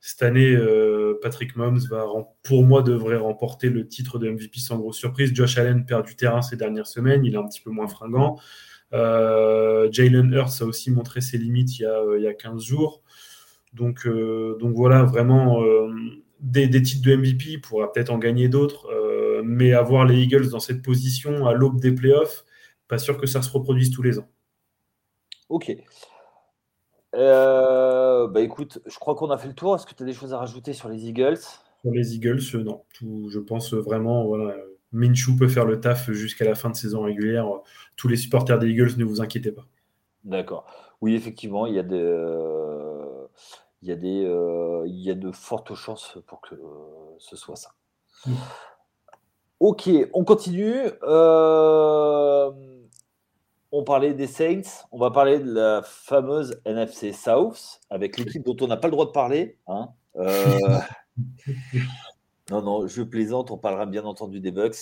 Cette année, Patrick Mahomes va, pour moi, devrait remporter le titre de MVP sans grosse surprise. Josh Allen perd du terrain ces dernières semaines, il est un petit peu moins fringant. Jalen Hurts a aussi montré ses limites il y a, il y a 15 jours. Donc voilà, vraiment des, des, titres de MVP, il pourra peut-être en gagner d'autres, mais avoir les Eagles dans cette position à l'aube des playoffs, pas sûr que ça se reproduise tous les ans. Ok. Euh, bah écoute, je crois qu'on a fait le tour. Est-ce que tu as des choses à rajouter sur les Eagles? Sur les Eagles, euh, non. Tout, je pense vraiment, voilà, Minshew peut faire le taf jusqu'à la fin de saison régulière. Tous les supporters des Eagles, ne vous inquiétez pas. D'accord. Oui, effectivement, il y a des, euh, il y a des, il y a de fortes chances pour que ce soit ça. Ok, on continue. Euh on parlait des Saints, on va parler de la fameuse NFC South avec l'équipe dont on n'a pas le droit de parler. Hein. Euh, non, non, je plaisante, on parlera bien entendu des Bucks.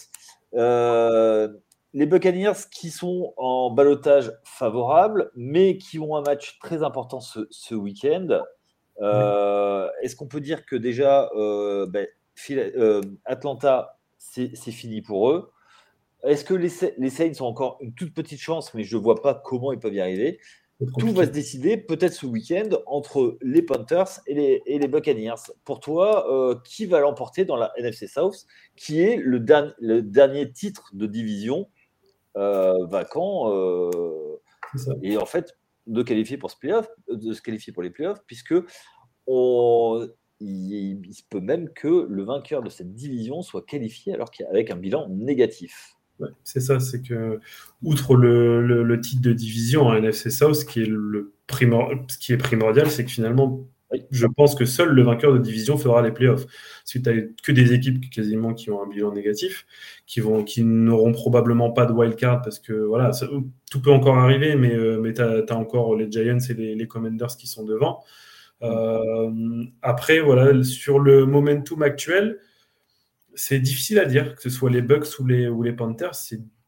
Euh, les Buccaneers qui sont en balotage favorable, mais qui ont un match très important ce, week-end. Euh, est-ce qu'on peut dire que déjà, ben, Atlanta, c'est fini pour eux? Est-ce que les, Saints ont encore une toute petite chance, mais je ne vois pas comment ils peuvent y arriver? Tout va se décider peut-être ce week-end entre les Panthers et les, Buccaneers. Pour toi, euh, qui va l'emporter dans la NFC South, qui est le, dernier titre de division euh, vacant euh, Et en fait, de qualifier pour se qualifier pour les playoffs, puisque il, se peut même que le vainqueur de cette division soit qualifié alors qu'avec un bilan négatif. C'est ça, c'est que, outre le, titre de division à NFC South, ce qui est, le ce qui est primordial, c'est que finalement, je pense que seul le vainqueur de division fera les playoffs. Si tu n'as que des équipes quasiment qui ont un bilan négatif, qui, vont, n'auront probablement pas de wildcard parce que voilà, tout peut encore arriver, mais, euh, mais tu as, encore les Giants et les, Commanders qui sont devant. Euh, après, sur le momentum actuel, c'est difficile à dire, que ce soit les Bucks ou les, Panthers,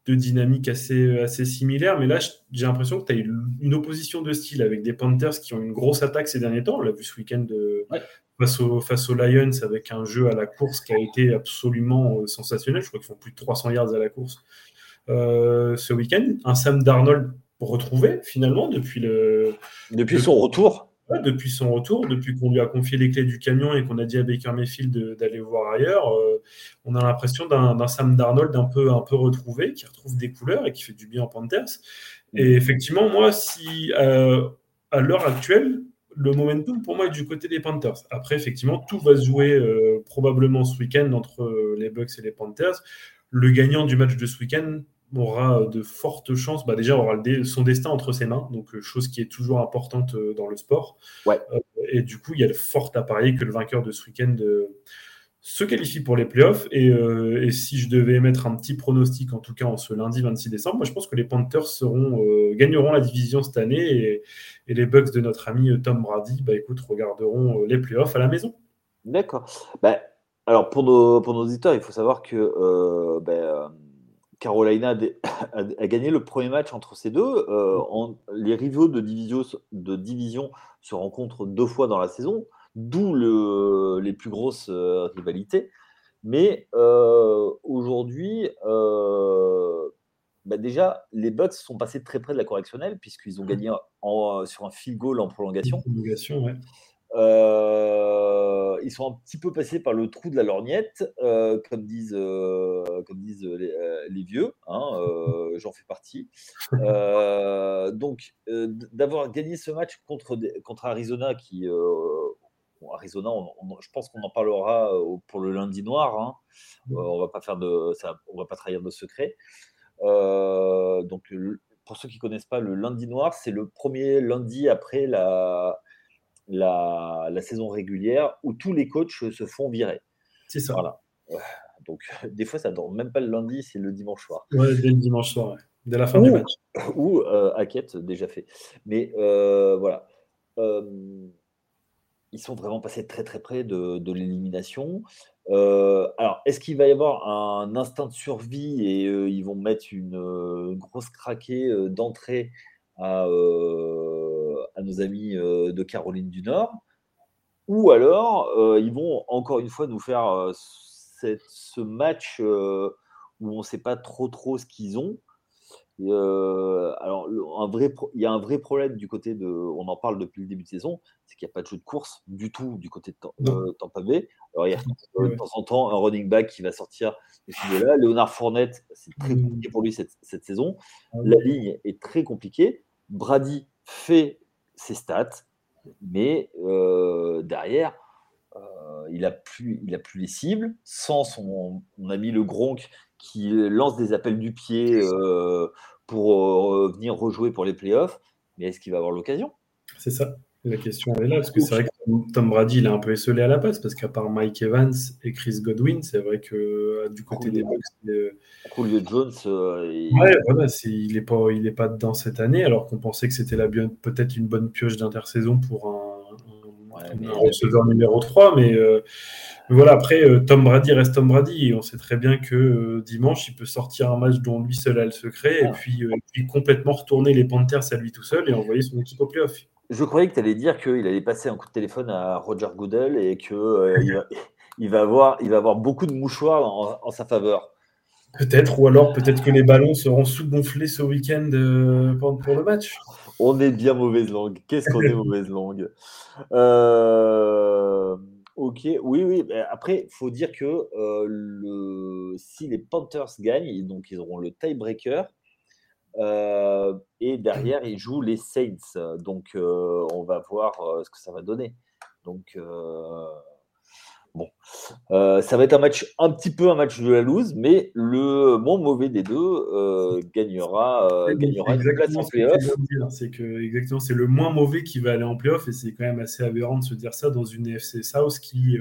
deux dynamiques assez, assez similaires. Mais là, j'ai l'impression que tu as une, opposition de style avec des Panthers qui ont une grosse attaque ces derniers temps. On l'a vu ce week-end face, face aux Lions avec un jeu à la course qui a été absolument euh, sensationnel. Je crois qu'ils font plus de 300 yards à la course euh, ce week-end. Un Sam Darnold retrouvé finalement depuis le depuis son retour depuis son retour, depuis qu'on lui a confié les clés du camion et qu'on a dit à Baker Mayfield d'aller voir ailleurs, euh, on a l'impression d'un Sam Darnold un peu, un peu retrouvé, qui retrouve des couleurs et qui fait du bien en Panthers. Et effectivement, moi, si euh, à l'heure actuelle, le momentum pour moi est du côté des Panthers. Après, effectivement, tout va se jouer euh, probablement ce week-end entre les Bucks et les Panthers. Le gagnant du match de ce week-end aura de fortes chances, bah déjà aura son destin entre ses mains, donc euh, chose qui est toujours importante euh, dans le sport. Ouais. Euh, et du coup, il y a le fort à parier que le vainqueur de ce week-end se qualifie pour les playoffs. Et, et, si je devais mettre un petit pronostic, en tout cas en ce lundi 26 décembre, moi je pense que les Panthers seront, gagneront la division cette année et, et, les Bucks de notre ami Tom Brady, bah écoute, regarderont les playoffs à la maison. D'accord. Bah, alors pour nos, pour nos auditeurs, il faut savoir que bah, Carolina a, gagné le premier match entre ces deux. Euh, les rivaux de division, de division, se rencontrent deux fois dans la saison, d'où les plus grosses euh, rivalités. Mais euh, aujourd'hui, bah déjà, les Bucks sont passés très près de la correctionnelle puisqu'ils ont gagné sur un field goal en prolongation. prolongation ouais. Euh, ils sont un petit peu passés par le trou de la lorgnette, euh, comme disent, euh, comme disent les, vieux. Hein, j'en fais partie. donc, d'avoir gagné ce match contre, contre Arizona, qui. Arizona, je pense qu'on en parlera pour le lundi noir. Hein. on va pas faire de, ça, on va pas trahir de secret. donc, pour ceux qui connaissent pas, le lundi noir, c'est le premier lundi après la, la, saison régulière où tous les coachs se font virer. C'est ça. Voilà. Donc, des fois, ça ne dort même pas le lundi, c'est le dimanche soir. Ouais, dès le dimanche soir, dès la fin du match. Ou euh, Hackett, déjà fait. Mais euh, voilà. Euh, ils sont vraiment passés très très près de, de l'élimination. Euh, alors, est-ce qu'il va y avoir un instinct de survie et ils vont mettre une, grosse craquée d'entrée à, à nos amis euh, de Caroline du Nord. ou alors ils vont encore une fois nous faire cette, ce match où on ne sait pas trop trop ce qu'ils ont. alors, un vrai il y a un vrai problème du côté de. On en parle depuis le début de saison, c'est qu'il n'y a pas de jeu de course du tout du côté de Tampa Bay. Alors, il y a de temps en temps un running back qui va sortir de là. Léonard Fournette, c'est très mmh. compliqué pour lui cette, cette saison. Ah La ligne est très compliquée. Brady fait ses stats, mais derrière, il a plus, il a plus les cibles. Sans son, on a mis le Gronk qui lance des appels du pied pour venir rejouer pour les playoffs. Mais est-ce qu'il va avoir l'occasion? C'est ça. La question est là, parce que c'est vrai que Tom Brady, il est un peu esselé à la passe, parce qu'à part Mike Evans et Chris Godwin, c'est vrai que euh, du côté des Bucks. Euh, Julio Jones. Euh, il... Ouais, voilà, il n'est pas, il est pas dedans cette année, alors qu'on pensait que c'était peut-être une bonne pioche d'intersaison pour un, receveur numéro 3, mais, voilà, après, Tom Brady reste Tom Brady, et on sait très bien que dimanche, il peut sortir un match dont lui seul a le secret, et, puis, et puis complètement retourner les Panthers à lui tout seul et envoyer son équipe au playoff. Je croyais que tu allais dire qu'il allait passer un coup de téléphone à Roger Goodell et qu'il euh, il va, avoir, il va avoir beaucoup de mouchoirs en, sa faveur. Peut-être, ou alors peut-être que les ballons seront sous-gonflés ce week-end euh, pour, le match. On est bien mauvaise langue. Qu'est-ce qu'on est mauvaise langue? Euh, Ok, oui, oui. Après, il faut dire que le, si les Panthers gagnent, donc ils auront le tiebreaker, euh, et derrière, ils jouent les Saints. Donc, euh, on va voir euh, ce que ça va donner. Donc, bon, ça va être un match, un petit peu un match de la loose, mais le moins mauvais des deux gagnera, gagnera une place en playoff. C'est que exactement, c'est le moins mauvais qui va aller en playoff, et c'est quand même assez aberrant de se dire ça dans une FC South qui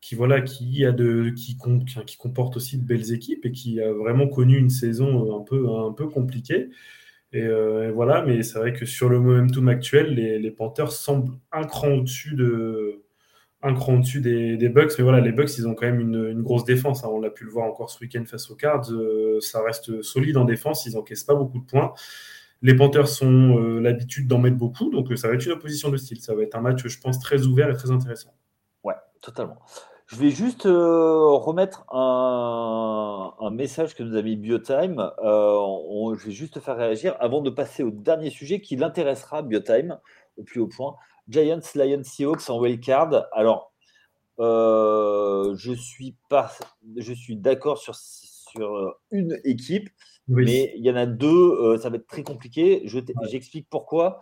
qui voilà qui a de qui, qui, comporte aussi de belles équipes et qui a vraiment connu une saison un peu un peu compliquée. Euh, voilà mais c'est vrai que sur le momentum actuel les, Panthers semblent un cran au-dessus des, Bucks. Mais voilà les Bucks ils ont quand même une, grosse défense hein. on l'a pu le voir encore ce week-end face aux Cards. Euh, ça reste solide en défense. Ils encaissent pas beaucoup de points. Les Panthers ont euh, l'habitude d'en mettre beaucoup. Donc ça va être une opposition de style. Ça va être un match je pense très ouvert et très intéressant Totalement. Je vais juste euh, remettre un, message que nous a mis Biotime. Euh, je vais juste faire réagir avant de passer au dernier sujet qui l'intéressera, Biotime, au plus haut point. Giants, Lions, Seahawks en wildcard. Alors, euh, je suis, pas, je suis d'accord sur, sur une équipe, mais il y en a deux, ça va être très compliqué. J'explique pourquoi.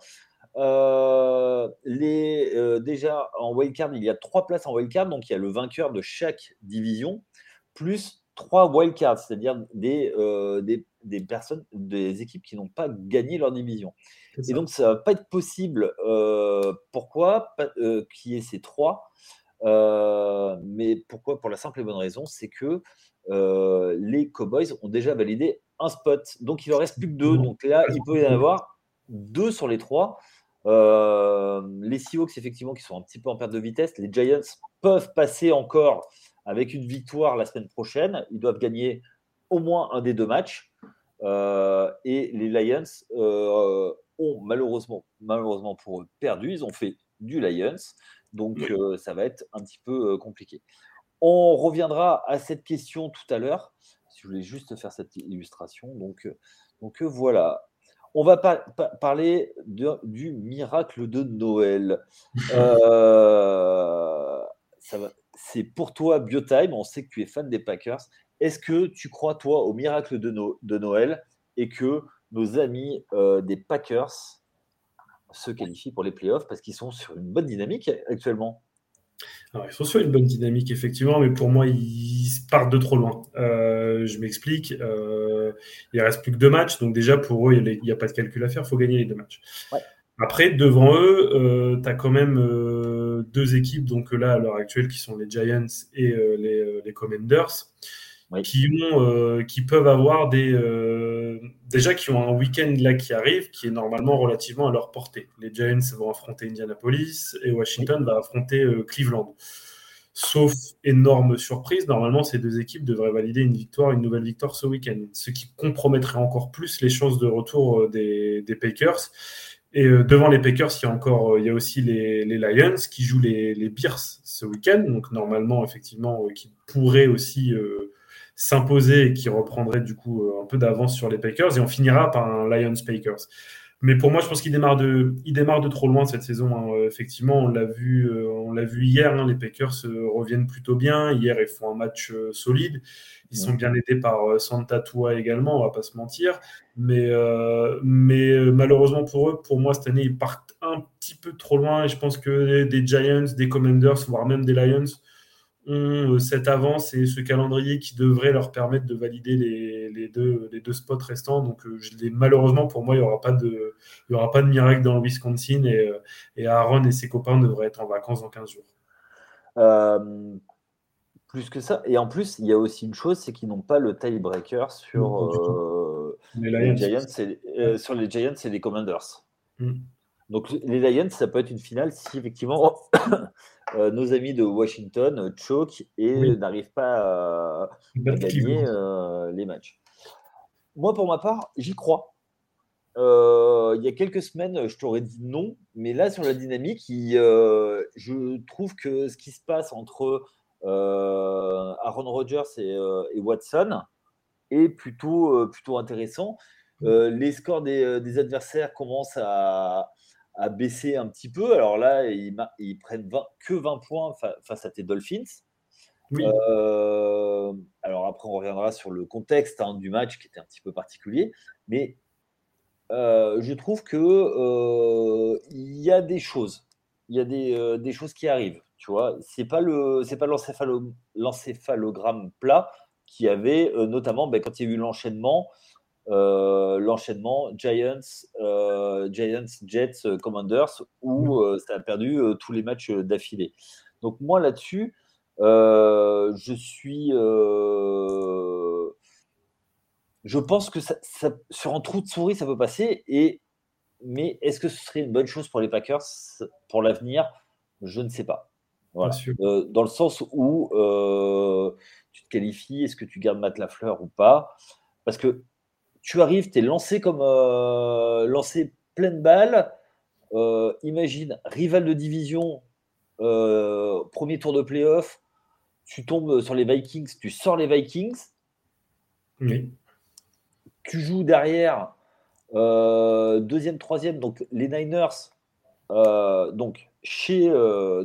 Euh, les, euh, déjà, en wildcard, il y a trois places en wildcard, donc il y a le vainqueur de chaque division, plus trois wildcards, c'est-à-dire des, euh, des, des, personnes, des équipes qui n'ont pas gagné leur division. Et donc, ça ne va pas être possible. pourquoi Qui est ces trois Mais pourquoi Pour la simple et bonne raison, c'est que les Cowboys ont déjà validé un spot. Donc, il en reste plus que deux. Donc là, il peut y en avoir deux sur les trois. Euh, les Seahawks, effectivement, qui sont un petit peu en perte de vitesse. Les Giants peuvent passer encore avec une victoire la semaine prochaine. Ils doivent gagner au moins un des deux matchs. Euh, et les Lions euh, ont malheureusement, malheureusement pour eux perdu. Ils ont fait du Lions. Donc ça va être un petit peu compliqué. On reviendra à cette question tout à l'heure. Si je voulais juste faire cette illustration. Donc, donc voilà on va parler du miracle de Noël. Euh, c'est pour toi Biotime, on sait que tu es fan des Packers. Est-ce que tu crois, toi, au miracle de, Noël et que nos amis euh, des Packers se qualifient pour les playoffs parce qu'ils sont sur une bonne dynamique actuellement? Ils sont sur une bonne dynamique, effectivement, mais pour moi, ils partent de trop loin. Euh, je m'explique. Euh, il reste plus que deux matchs, donc déjà, pour eux, il n'y a, pas de calcul à faire, il faut gagner les deux matchs. Après, devant eux, euh, tu as quand même euh, deux équipes, donc là, à l'heure actuelle, qui sont les Giants et les, les, Commanders, qui, ont, qui peuvent avoir des. Déjà, qui ont un week-end là qui arrive, qui est normalement relativement à leur portée. Les Giants vont affronter Indianapolis et Washington va affronter Cleveland. Sauf énorme surprise, normalement, ces deux équipes devraient valider une victoire, une nouvelle victoire ce week-end, ce qui compromettrait encore plus les chances de retour des, des Packers Et devant les Packers, il y a encore, il y a aussi les, Lions qui jouent les, les Bears ce week-end. Donc normalement, effectivement, qui pourraient aussi s'imposer et qui reprendrait du coup un peu d'avance sur les Packers. Et on finira par un Lions-Packers. Mais pour moi, je pense qu'il démarre de, il démarre de trop loin cette saison. Hein. Euh, effectivement, on l'a vu, euh, on l'a vu hier. Hein, les Packers euh, reviennent plutôt bien. Hier, ils font un match solide. Ils sont bien aidés par Santa Tua également, on va pas se mentir. Mais, mais malheureusement pour eux, pour moi, cette année, ils partent un petit peu trop loin. Et je pense que des Giants, des Commanders, voire même des Lions, ont euh, cette avance et ce calendrier qui devrait leur permettre de valider les, deux, les deux spots restants. Donc, euh, malheureusement, pour moi, il n'y aura, pas de, il y aura pas de miracle dans le Wisconsin et, euh, et, Aaron et ses copains devraient être en vacances dans 15 jours. plus que ça. Et en plus, il y a aussi une chose, c'est qu'ils n'ont pas le tiebreaker sur, les Giants et, sur les Giants et les Commanders. Mm. Donc les Lions, ça peut être une finale si effectivement Euh, nos amis de Washington euh, choquent et n'arrivent pas à, gagner euh, les matchs. Moi, pour ma part, j'y crois. il y a quelques semaines, je t'aurais dit non, mais là, sur la dynamique, je trouve que ce qui se passe entre Aaron Rodgers et, Watson est plutôt, plutôt intéressant. les scores des adversaires commencent à, a baissé un petit peu. Alors là, ils, ils prennent que 20 points face à tes Dolphins. Euh, alors après, on reviendra sur le contexte hein, du match qui était un petit peu particulier. Mais euh, je trouve que euh, il y a des choses. Il y a des, des, choses qui arrivent. Tu vois, c'est pas le c'est pas l'encéphalogramme plat qui avait notamment ben, quand il y a eu l'enchaînement l'enchaînement Giants, euh, Giants, Jets, euh, Commanders, où ça a perdu tous les matchs d'affilée. Donc moi là-dessus, je suis je pense que ça, sur un trou de souris, ça peut passer. Et, mais est-ce que ce serait une bonne chose pour les Packers pour l'avenir? Je ne sais pas. Voilà. dans le sens où tu te qualifies, est-ce que tu gardes Matt Lafleur ou pas? Parce que tu arrives, tu es lancé comme euh, lancé pleine balle. Euh, imagine, rival de division, euh, premier tour de playoff, tu tombes sur les Vikings, tu sors les Vikings. Tu joues derrière, deuxième, troisième, donc les Niners, donc chez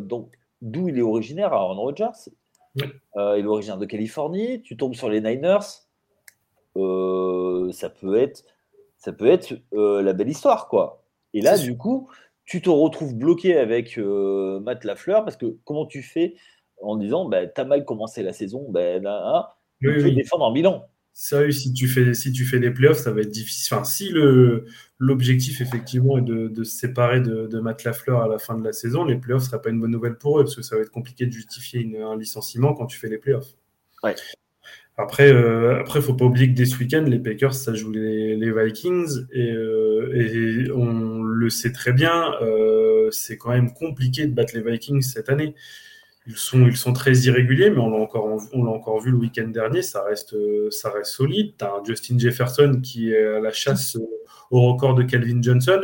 donc d'où il est originaire, Aaron Rodgers. il est originaire de Californie. Tu tombes sur les Niners. Euh, ça peut être, ça peut être euh, la belle histoire, quoi. Et là, du coup, tu te retrouves bloqué avec euh, Matt Lafleur parce que comment tu fais en disant, bah, t'as mal commencé la saison, ben tu peux défendre en bilan. Ça, si tu fais, si tu fais des playoffs, ça va être difficile. Enfin, si le, l'objectif, effectivement, est de, de se séparer de, de, Matt Lafleur à la fin de la saison, les playoffs ne seraient pas une bonne nouvelle pour eux, parce que ça va être compliqué de justifier un licenciement quand tu fais les playoffs. Ouais. Après, euh, après, faut pas oublier que dès ce week-end, les Packers, ça joue les, Vikings et, euh, et, on le sait très bien, euh, c'est quand même compliqué de battre les Vikings cette année. Ils sont, ils sont très irréguliers, mais on l'a encore, on l'a encore vu le week-end dernier. Ça reste, ça reste solide. T'as un Justin Jefferson qui est à la chasse au record de Calvin Johnson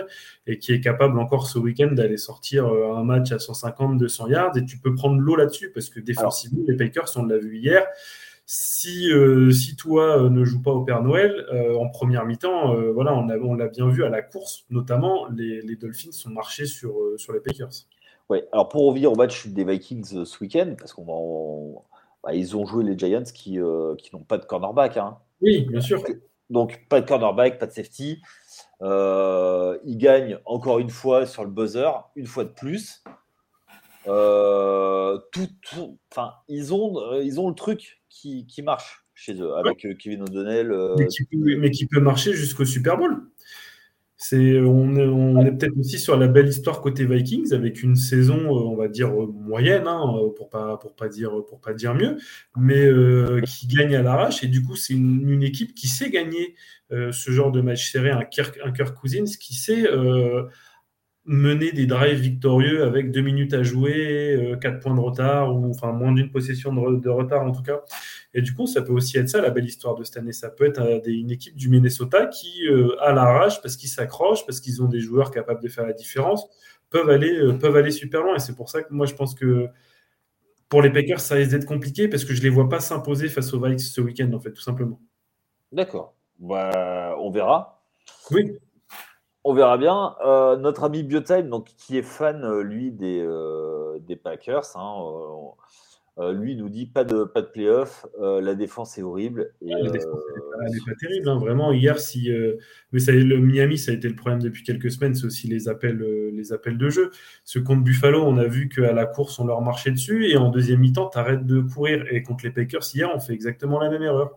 et qui est capable encore ce week-end d'aller sortir un match à 150, 200 yards. Et tu peux prendre l'eau là-dessus parce que défensivement, les Packers, on l'a vu hier, si, euh, si toi euh, ne joues pas au Père Noël euh, en première mi-temps, voilà, on, on l'a bien vu à la course, notamment les, les Dolphins sont marchés sur, sur les Packers. Oui, alors pour revenir au match des Vikings ce week-end, parce qu'on va, bah, ils ont joué les Giants qui, qui n'ont pas de cornerback. Hein. Oui, bien sûr. Donc pas de cornerback, pas de safety. ils gagnent encore une fois sur le buzzer, une fois de plus. Tout, enfin, ils ont, ils ont le truc qui, marche chez eux, avec euh, Kevin O'Donnell. Euh, mais, qui peut, marcher jusqu'au Super Bowl. C'est, on est, peut-être aussi sur la belle histoire côté Vikings avec une saison, euh, on va dire moyenne, hein, pour pas pour pas dire pour pas dire mieux, mais qui gagne à l'arrache et du coup c'est une, équipe qui sait gagner ce genre de match serré, un Kirk, un Kirk Cousins qui sait mener des drives victorieux avec deux minutes à jouer, quatre points de retard, ou enfin moins d'une possession de, retard en tout cas. Et du coup, ça peut aussi être ça la belle histoire de cette année. Ça peut être une équipe du Minnesota qui, à l'arrache, parce qu'ils s'accrochent, parce qu'ils ont des joueurs capables de faire la différence, peuvent aller, peuvent aller super loin. Et c'est pour ça que moi, je pense que pour les Packers, ça risque d'être compliqué parce que je ne les vois pas s'imposer face aux Vikes ce week-end, en fait, tout simplement. D'accord. Bah, on verra. Oui. On verra bien. Euh, notre ami Biotime, donc, qui est fan, euh, lui, des, euh, des Packers, hein, euh, lui nous dit pas de, pas de playoff, la défense est horrible. Et, la défense, n'est pas, terrible, hein, vraiment. Hier, si, mais ça, le Miami, ça a été le problème depuis quelques semaines, c'est aussi les appels, les appels de jeu. Ce contre Buffalo, on a vu qu'à la course, on leur marchait dessus, et en deuxième mi-temps, tu arrêtes de courir. Et contre les Packers, hier, on fait exactement la même erreur.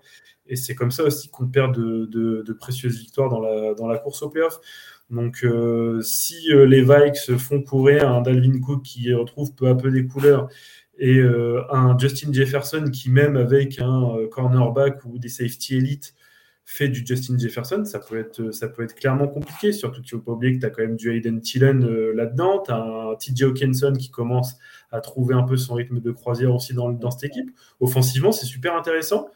Et c'est comme ça aussi qu'on perd de, précieuses victoires dans la, course au playoff. Donc, si les Vikes font courir un Dalvin Cook qui retrouve peu à peu des couleurs, et euh, un Justin Jefferson qui, même avec un euh, cornerback ou des safety élites, fait du Justin Jefferson, ça peut être, clairement compliqué, surtout qu'il ne faut pas oublier que tu as quand même du Hayden Tillen euh, là-dedans, tu as un TJ Hawkinson qui commence à trouver un peu son rythme de croisière aussi dans cette équipe. Offensivement, c'est super intéressant.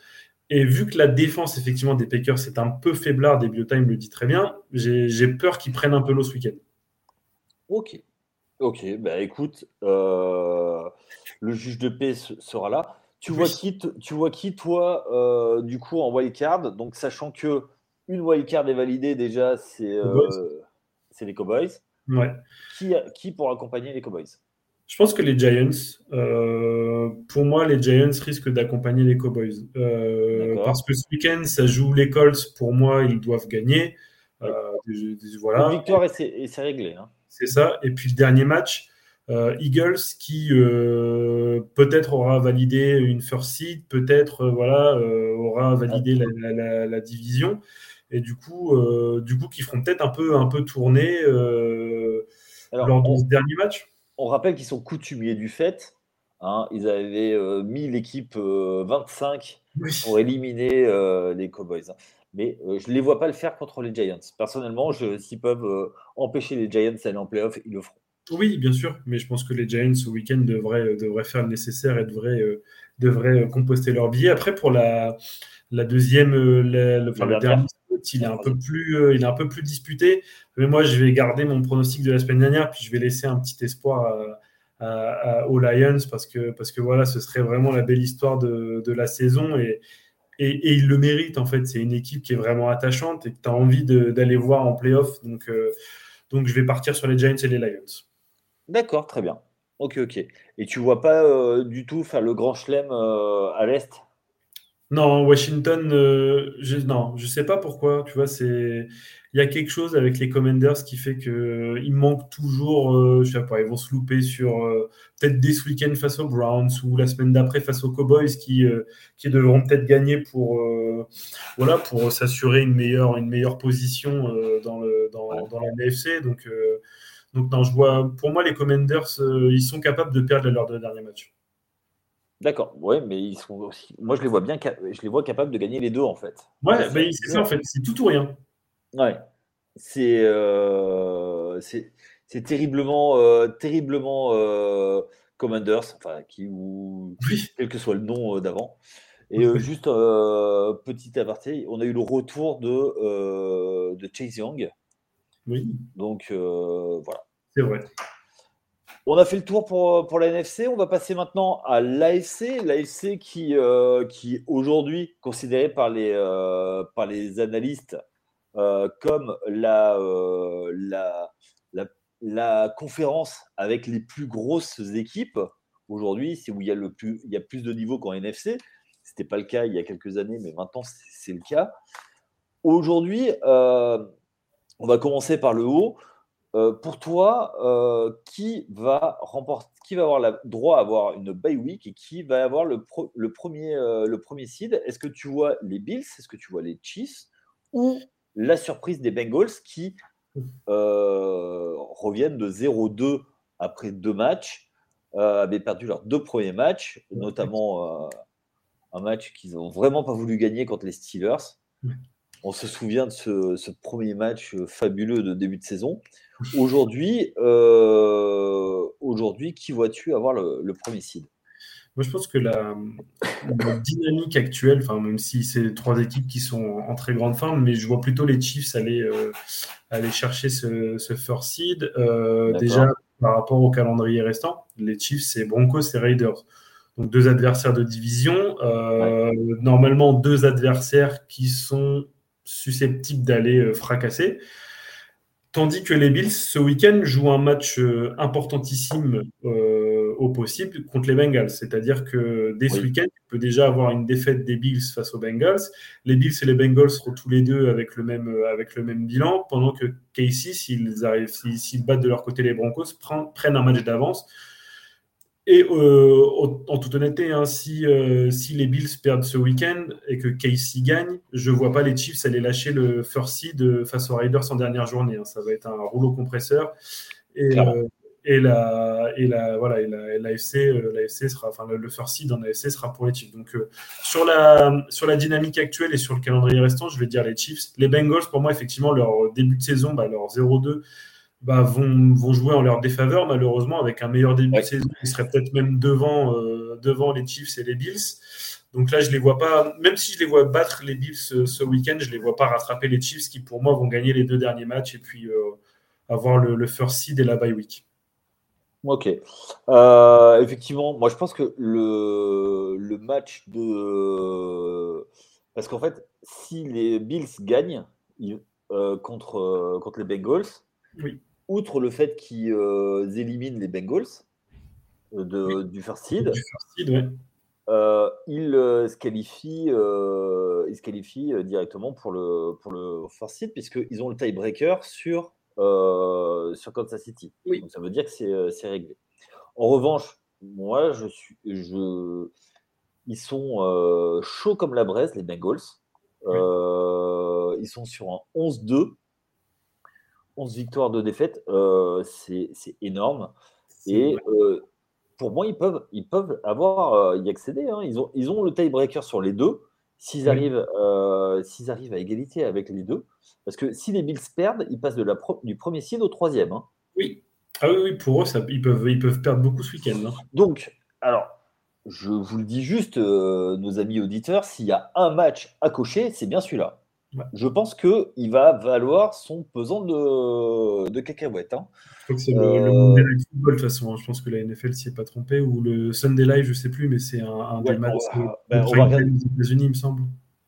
Et vu que la défense, effectivement, des Packers, c'est un peu faiblard, des Biotime le dit très bien, j'ai peur qu'ils prennent un peu l'eau ce week-end. Ok. Ok, bah écoute, euh, le juge de paix sera là. Tu vois qui, tu vois qui toi, euh, du coup, en wildcard? Donc, sachant que une wildcard est validée déjà, c'est euh, les Cowboys. Ouais. Qui, qui pour accompagner les Cowboys? Je pense que les Giants. pour moi, les Giants risquent d'accompagner les Cowboys. parce que ce week-end, ça joue les Colts. Pour moi, ils doivent gagner. voilà. Une victoire et c'est réglé. Hein. C'est ça. Et puis le dernier match, euh, Eagles qui euh, peut-être aura validé une first seed, peut-être euh, voilà aura validé la, division et du coup du coup qui feront peut-être un peu un peu tourner lors de ce dernier match. On rappelle qu'ils sont coutumiers du fait. Hein. ils avaient mis l'équipe 25 pour éliminer les Cowboys. Hein mais euh, je ne les vois pas le faire contre les Giants. Personnellement, s'ils peuvent euh, empêcher les Giants d'aller en playoff, ils le feront. Oui, bien sûr, mais je pense que les Giants ce week-end devraient, euh, devraient, faire le nécessaire et devraient, devraient composter leur billet. Après, pour la, la deuxième, le, enfin, le dernier il est, un peu plus, il est un peu plus disputé. Mais moi, je vais garder mon pronostic de la semaine dernière, puis je vais laisser un petit espoir aux Lions parce que, parce que voilà, ce serait vraiment la belle histoire de, de la saison. Et, et, il le mérite en fait. C'est une équipe qui est vraiment attachante et que tu as envie d'aller voir en playoff. Donc, euh, donc je vais partir sur les Giants et les Lions. D'accord, très bien. Ok, ok. Et tu vois pas euh, du tout faire le grand chelem euh, à l'Est? Non, Washington, je, non, je sais pas pourquoi. Tu vois, c'est il y a quelque chose avec les Commanders qui fait qu'il manque toujours, je sais pas, ils vont se louper sur peut-être des ce week-end face aux Browns ou la semaine d'après face aux Cowboys qui, euh, qui devront peut-être gagner pour, euh, voilà, pour s'assurer une meilleure, une meilleure position euh, dans, le, dans, dans, la NFC. Donc, donc non, je vois, pour moi, les Commanders, ils sont capables de perdre lors de dernier match. D'accord, ouais, mais ils sont aussi... moi je les vois bien, je les vois capables de gagner les deux en fait. Ouais, c'est ça en fait, c'est tout ou rien. Ouais, c'est c'est terriblement, euh, terriblement euh, Commanders, enfin, qui, ou quel que soit le nom euh, d'avant. Et juste petit aparté, on a eu le retour de, de Chase Young. Oui. Donc voilà. C'est vrai. On a fait le tour pour, pour la NFC. On va passer maintenant à l'AFC. L'AFC qui, qui aujourd'hui considéré par les, par les analystes comme la, la, la conférence avec les plus grosses équipes aujourd'hui, c'est où il y a le plus, il y a plus de niveaux qu'en NFC. C'était pas le cas il y a quelques années, mais maintenant c'est le cas. Aujourd'hui, euh, on va commencer par le haut. Euh, pour toi, euh, qui va remporter, qui va avoir le droit à avoir une bye week et qui va avoir le, le premier, le premier seed? Est-ce que tu vois les Bills? Est-ce que tu vois les Chiefs? Ou la surprise des Bengals qui euh, reviennent de 0-2 après deux matchs, euh, avaient perdu leurs deux premiers matchs, notamment euh, un match qu'ils n'ont vraiment pas voulu gagner contre les Steelers. On se souvient de ce, premier match fabuleux de début de saison. Aujourd'hui, aujourd'hui qui vois-tu avoir le, premier seed? Moi, je pense que la, dynamique actuelle, enfin, même si c'est trois équipes qui sont en, très grande forme, mais je vois plutôt les Chiefs aller, aller chercher ce, first seed. déjà, par rapport au calendrier restant, les Chiefs, c'est Broncos et Raiders. Donc deux adversaires de division. Euh, normalement, deux adversaires qui sont susceptibles d'aller euh, fracasser. Tandis que les Bills, ce week-end, jouent un match euh, importantissime au possible contre les Bengals. C'est-à-dire que dès ce week-end, il peut déjà avoir une défaite des Bills face aux Bengals. Les Bills et les Bengals seront tous les deux avec le même, avec le même bilan, pendant que Casey, s'ils battent de leur côté les Broncos, prennent un match d'avance. Et euh, en toute honnêteté, hein, euh, si, les Bills perdent ce week-end et que Casey gagne, je ne vois pas les Chiefs aller lâcher le first seed face aux Raiders en dernière journée. Hein. Ça va être un rouleau compresseur. Et, euh, et la, et la, voilà, et la, sera, enfin, le, first seed en AFC sera pour les Chiefs. Donc, sur, la, sur la dynamique actuelle et sur le calendrier restant, je vais dire les Chiefs. Les Bengals, pour moi, effectivement, leur début de saison, bah, leur 0-2, bah, vont, vont, jouer en leur défaveur, malheureusement, avec un meilleur début de saison. Ils seraient peut-être même devant, euh, devant les Chiefs et les Bills. Donc là, je les vois pas, même si je les vois battre les Bills ce, week-end, je les vois pas rattraper les Chiefs qui, pour moi, vont gagner les deux derniers matchs et puis euh, avoir le, first seed et la bye week. Ok. Euh, effectivement, moi je pense que le, le match de. Parce qu'en fait, si les Bills gagnent contre, contre les Bengals, oui outre le fait qu'ils euh, éliminent les Bengals euh, de, du first seed, euh, ils, se qualifient, ils se qualifient directement pour le, pour le first seed puisqu'ils ont le tiebreaker sur, sur Kansas City. Donc ça veut dire que c'est réglé. En revanche, moi, je suis, je, ils sont chauds comme la braise, les Bengals. Ils sont sur un 11-2. 11 victoires, de défaites, euh, c'est énorme. Et euh, pour moi, ils peuvent, ils peuvent avoir euh, y accéder. Hein. Ils, ont, ils ont le tiebreaker sur les deux. S'ils arrivent, s'ils arrivent à égalité avec les deux, parce que si les Bills perdent, ils passent de la du premier seed au troisième. Hein. Oui. Ah oui, oui, pour eux, ça, ils, peuvent, ils peuvent perdre beaucoup ce week-end. Hein. Donc, alors, je vous le dis juste, nos amis auditeurs, s'il y a un match à cocher, c'est bien celui-là. Je pense qu'il va valoir son pesant de, de cacahuètes. Hein. Je crois que c'est le, euh, Monday Night Football, de toute façon. Hein. Je pense que la NFL s'y est pas trompée. Ou le Sunday Live, je ne sais plus, mais c'est un, des matchs ben, on va regarder... États-Unis, il me semble.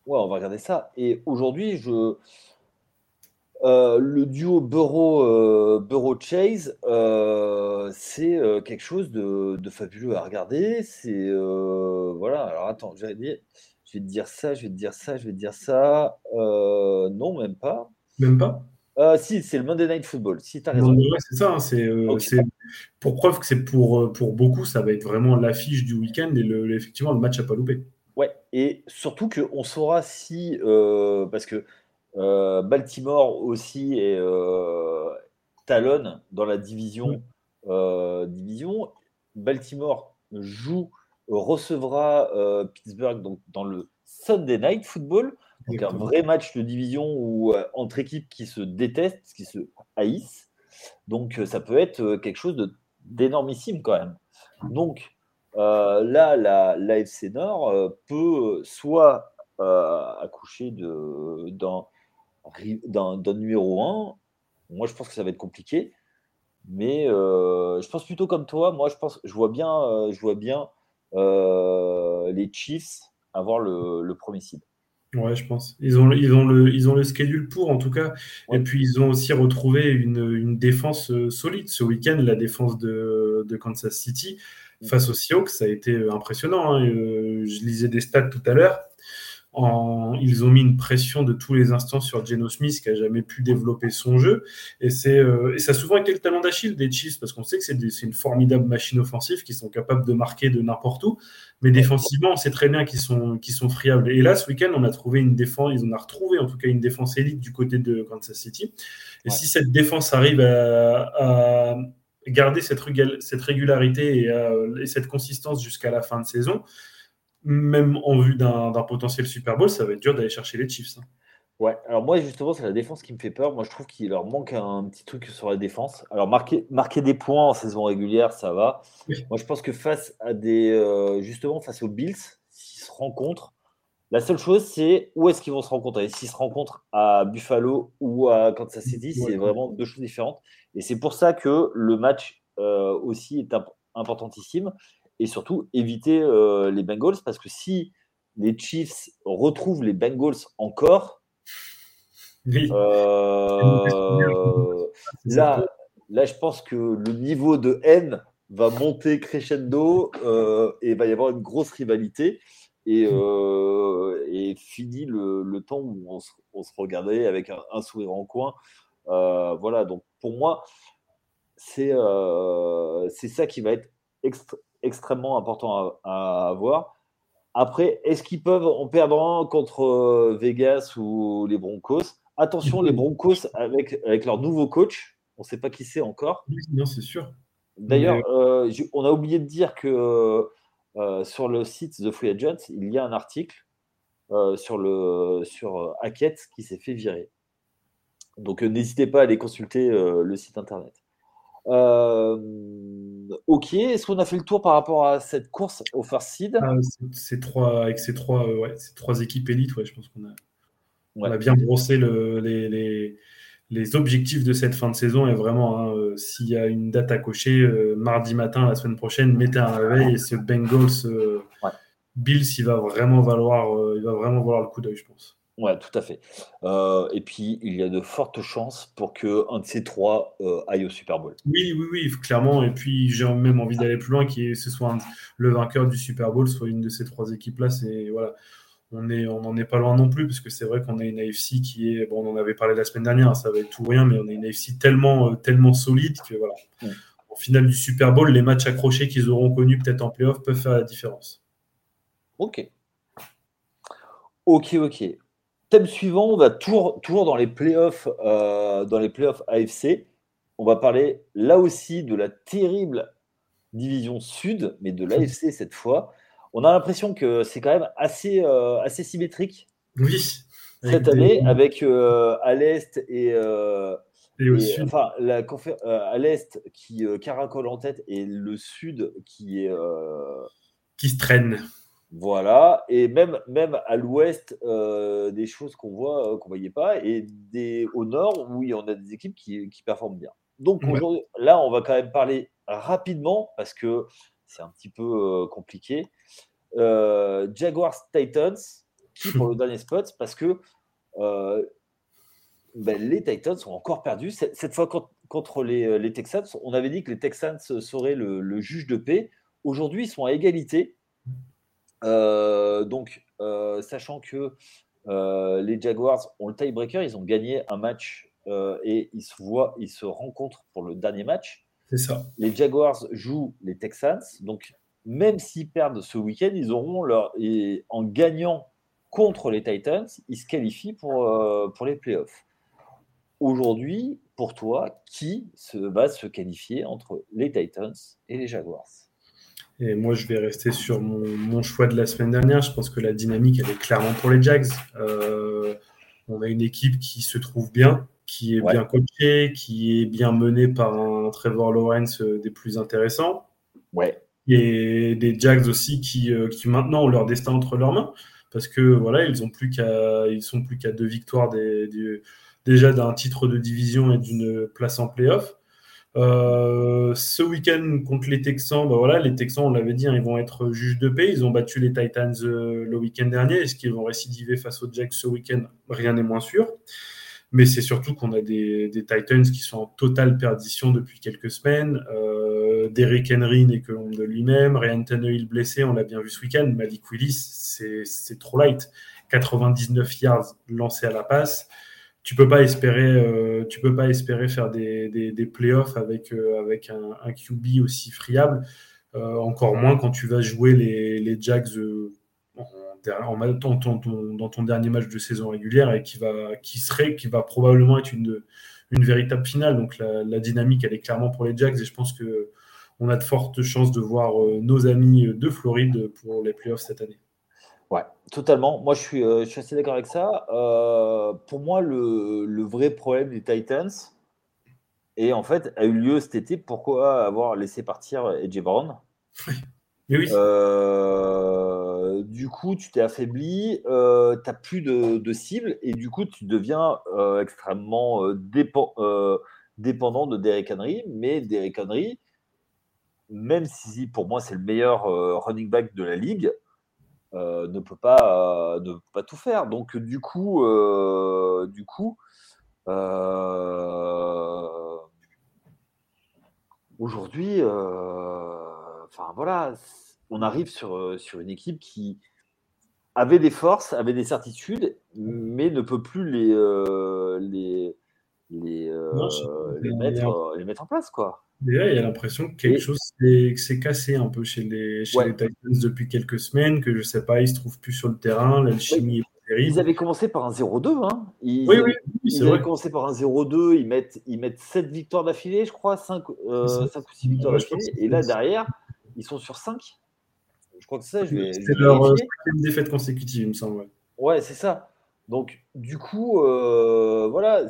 Ouais, on va regarder ça. Et aujourd'hui, je. Euh, le duo Burrow, euh, Chase, c'est quelque chose de, de, fabuleux à regarder. C'est voilà. Alors attends, j'allais dire, je vais te dire ça, je vais te dire ça, je vais te dire ça. Euh, non, même pas. Même pas? Euh, Si, c'est le Monday Night Football. Si tu as raison. c'est ça. Hein, euh, c'est pour preuve que c'est pour, pour beaucoup, ça va être vraiment l'affiche du week-end et le, effectivement le match à pas louper. Ouais, et surtout qu'on saura si. parce que Baltimore aussi est talonne dans la division. division. Baltimore joue recevra euh, Pittsburgh donc, dans le Sunday Night Football, donc un vrai match de division où, euh, entre équipes qui se détestent, qui se haïssent. Donc euh, ça peut être quelque chose d'énormissime quand même. Donc là, la, l'AFC Nord peut soit accoucher d'un, numéro 1. Moi, je pense que ça va être compliqué. Mais je pense plutôt comme toi. Moi, je pense, je vois bien, je vois bien les Chiefs avoir le, le, premier seed. Ouais, je pense. Ils ont, ils, ont le, ils ont le schedule pour, en tout cas. Et puis, ils ont aussi retrouvé une, une défense euh, solide. Ce week-end, la défense de, de, Kansas City face aux Seahawks, ça a été euh, impressionnant. Hein. je lisais des stats tout à l'heure ils ont mis une pression de tous les instants sur Geno Smith qui a jamais pu développer son jeu. Et, c'est, euh, et ça a souvent été le talent d'Achille des Chiefs parce qu'on sait que c'est, une formidable machine offensive qui sont capables de marquer de n'importe où. Mais défensivement, on sait très bien qu'ils sont, qu'ils sont friables. Et là, ce week-end, on a trouvé une défense, ils ont retrouvé en tout cas une défense élite du côté de Kansas City. Et si cette défense arrive à, garder cette, cette régularité et, et cette consistance jusqu'à la fin de saison, même en vue d'un potentiel Super Bowl, ça va être dur d'aller chercher les Chiefs. Hein. Ouais, alors moi justement, c'est la défense qui me fait peur. Moi, je trouve qu'il leur manque un petit truc sur la défense. Alors, marquer, marquer des points en saison régulière, ça va. Moi, je pense que face à des. Euh, justement, face aux Bills, s'ils se rencontrent, la seule chose, c'est où est-ce qu'ils vont se rencontrer. S'ils se rencontrent à Buffalo ou à Kansas City, c'est vraiment deux choses différentes. Et c'est pour ça que le match euh, aussi est importantissime. Et surtout, éviter euh, les Bengals, parce que si les Chiefs retrouvent les Bengals encore, euh, là, là, je pense que le niveau de haine va monter crescendo euh, et il va y avoir une grosse rivalité. Et, euh, et fini le, temps où on se, regardait avec un, sourire en coin. voilà, donc pour moi, c'est c'est ça qui va être extrêmement important à, avoir. Après, est-ce qu'ils peuvent en perdre contre Vegas ou les Broncos? Attention, les Broncos, avec, avec leur nouveau coach, on ne sait pas qui c'est encore. Non, c'est sûr. D'ailleurs, euh, on a oublié de dire que euh, sur le site The Free Agent, il y a un article euh, sur, le, sur Hackett qui s'est fait virer. Donc n'hésitez pas à aller consulter le site internet. Ok, est-ce qu'on a fait le tour par rapport à cette course au first seed? Ah, trois, Avec ces trois, ces trois équipes élites, ouais, je pense qu'on a, on a bien brossé les, objectifs de cette fin de saison. Et vraiment, hein, euh, s'il y a une date à cocher, euh, mardi matin, la semaine prochaine, mettez un réveil et ce Bengals euh, Bills, il va vraiment valoir, il va vraiment valoir le coup d'œil, je pense. Ouais, tout à fait. et puis, il y a de fortes chances pour qu'un de ces trois aille au Super Bowl. Oui, oui, oui, clairement. Et puis, j'ai même envie d'aller plus loin, que ce soit le vainqueur du Super Bowl, soit une de ces trois équipes-là. C'est voilà, on n'en est pas loin non plus, parce que c'est vrai qu'on a une AFC qui est, bon, on en avait parlé la semaine dernière, ça va être tout rien, mais on a une AFC tellement, euh, tellement solide que voilà. Au final du Super Bowl, les matchs accrochés qu'ils auront connus peut-être en playoff peuvent faire la différence. Ok. Ok, ok. Thème suivant, on va toujours, toujours dans les playoffs, euh, dans les playoffs AFC. On va parler là aussi de la terrible division sud, mais de l'AFC cette fois on a l'impression que c'est quand même assez, euh, assez symétrique. Oui. Cette année, avec euh, à l'est et, euh, enfin la à l'est qui caracole en tête et le sud qui est qui se traîne. Voilà, et même, même à l'ouest, des choses qu'on voit, qu'on voyait pas, et des, au nord, oui, on a des équipes qui, qui performent bien. Donc aujourd'hui, là, on va quand même parler rapidement parce que c'est un petit peu compliqué. Jaguars Titans, qui pour le dernier spot, parce que ben, les Titans sont encore perdus. Cette, fois contre les, Texans, on avait dit que les Texans seraient le, juge de paix. Aujourd'hui, ils sont à égalité. Donc, sachant que les Jaguars ont le tiebreaker, ils ont gagné un match et ils se voient, ils se rencontrent pour le dernier match. C'est ça. Les Jaguars jouent les Texans. Donc, même s'ils perdent ce week-end, ils auront leur. Et en gagnant contre les Titans, ils se qualifient pour, euh, pour les playoffs. Aujourd'hui, pour toi, qui se, va se qualifier entre les Titans et les Jaguars? Et moi, je vais rester sur mon, choix de la semaine dernière. Je pense que la dynamique, elle est clairement pour les Jags. Euh, on a une équipe qui se trouve bien, qui est bien coaché, qui est bien mené par un Trevor Lawrence euh, des plus intéressants. Ouais. Et des Jags aussi qui, euh, qui maintenant ont leur destin entre leurs mains. Parce que voilà, ils ont plus qu'à, ils sont plus qu'à deux victoires des, déjà d'un titre de division et d'une place en playoff. Euh, ce week-end contre les Texans, bah voilà, les Texans, on l'avait dit, hein, ils vont être juges de paix. Ils ont battu les Titans le week-end dernier. Est-ce qu'ils vont récidiver face aux Jags ce week-end? Rien n'est moins sûr. Mais c'est surtout qu'on a des, Titans qui sont en totale perdition depuis quelques semaines. Euh, Derrick Henry n'est que l'ombre de lui-même. Ryan Tannehill blessé, on l'a bien vu ce week-end. Malik Willis, c'est trop light. 99 yards lancés à la passe. Tu peux pas espérer, euh, tu peux pas espérer faire des, des, playoffs avec, euh, avec un, QB aussi friable. Euh, encore moins quand tu vas jouer les, les Jags dans ton dernier match de saison régulière et qui, va, qui, serait, qui va probablement être une, une véritable finale. Donc la, dynamique, elle est clairement pour les Jacks et je pense que on a de fortes chances de voir nos amis de Floride pour les playoffs cette année. Ouais, totalement. Moi, je suis, je suis assez d'accord avec ça. pour moi, le, le, vrai problème des Titans, et en fait, a eu lieu cet été. Pourquoi avoir laissé partir Edge Brown? Oui. Euh, du coup, tu t'es affaibli, euh, tu n'as plus de, de, cible et du coup, tu deviens euh, extrêmement dépendant de Derek Henry. Mais Derek Henry, même si pour moi c'est le meilleur running back de la ligue, ne peut pas ne peut pas tout faire. Donc du coup, du coup, aujourd'hui enfin on arrive sur, euh, une équipe qui avait des forces, avait des certitudes, mais ne peut plus euh, les, les, euh, les, mettre, les mettre en place. Quoi. Déjà, il y a l'impression que quelque chose s'est cassé un peu chez les, chez les Titans depuis quelques semaines, que je sais pas, ils se trouvent plus sur le terrain, l'alchimie est terrible. Ils avaient commencé par un 0-2. Hein. Ils, oui, oui, ils avaient commencé par un 0-2, ils mettent, ils mettent 7 victoires d'affilée, je crois, 5, 5 ou 6 victoires d'affilée. Et là, derrière, ils sont sur 5. Je crois que c'est ça. C'est leur euh, cinquième défaite consécutive, il me semble. Ouais, c'est ça. Donc, du coup, euh, voilà.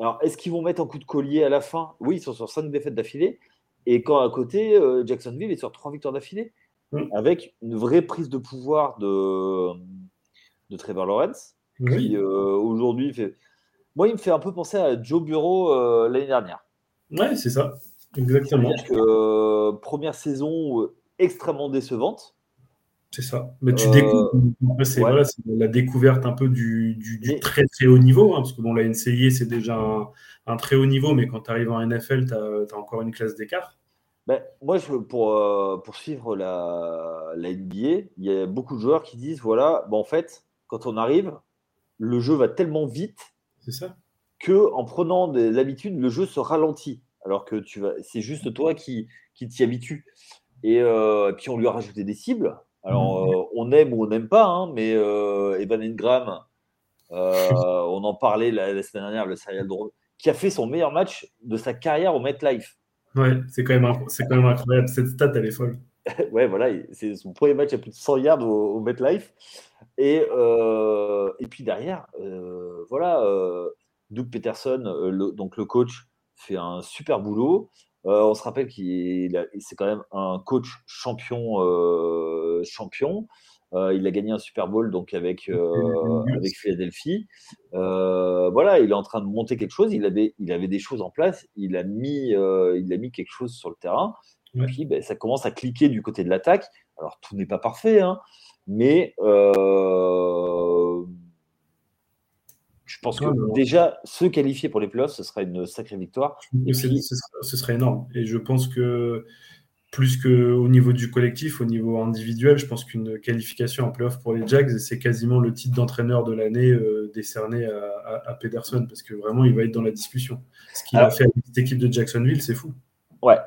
Alors, est-ce qu'ils vont mettre un coup de collier à la fin? Oui, ils sont sur 5 défaites d'affilée. Et quand à côté, euh, Jacksonville est sur 3 victoires d'affilée. Mm. Avec une vraie prise de pouvoir de, de Trevor Lawrence. Qui aujourd'hui fait. Moi, il me fait un peu penser à Joe Bureau l'année dernière. Ouais, c'est ça. Exactement. Que, euh, première saison euh, extrêmement décevante. C'est ça. Mais tu découvres. Euh, c'est la découverte un peu du, du, très très haut niveau. Hein, parce que bon, la NCIA, c'est déjà un, très haut niveau, mais quand tu arrives en NFL, tu as, encore une classe d'écart. Ben, moi, je, pour, pour suivre la, la, NBA, il y a beaucoup de joueurs qui disent voilà, bon, en fait, quand on arrive, le jeu va tellement vite. Ça. Que en prenant l'habitude, le jeu se ralentit alors que tu vas, c'est juste toi qui, qui t'y habitues. Euh, et, puis on lui a rajouté des cibles. Alors mmh. euh, on aime ou on n'aime pas, hein, mais euh, Evan Ingram, on en parlait la, semaine dernière, le serial drone, qui a fait son meilleur match de sa carrière au MetLife. Ouais, c'est quand, même, c'est quand même incroyable. Cette stat, elle est folle. ouais, voilà, c'est son premier match à plus de 100 yards au, au MetLife. Et, et puis derrière, voilà, Doug Peterson, donc le coach, fait un super boulot. Euh, on se rappelle qu'il c'est quand même un coach champion. Euh, champion. Euh, il a gagné un Super Bowl donc avec, avec Philadelphie. voilà, il est en train de monter quelque chose. Il avait, il avait des choses en place. Il a mis, il a mis quelque chose sur le terrain. Et puis, ben, ça commence à cliquer du côté de l'attaque. Alors, tout n'est pas parfait, hein, mais je pense que déjà, se qualifier pour les playoffs, ce sera une sacrée victoire. ce, serait énorme. Et je pense que plus qu'au niveau du collectif, au niveau individuel, je pense qu'une qualification en playoff pour les Jags, c'est quasiment le titre d'entraîneur de l'année euh, décerné à, Pedersen, parce que vraiment, il va être dans la discussion. Ce qu'il a fait avec cette équipe de Jacksonville, c'est fou. Ouais,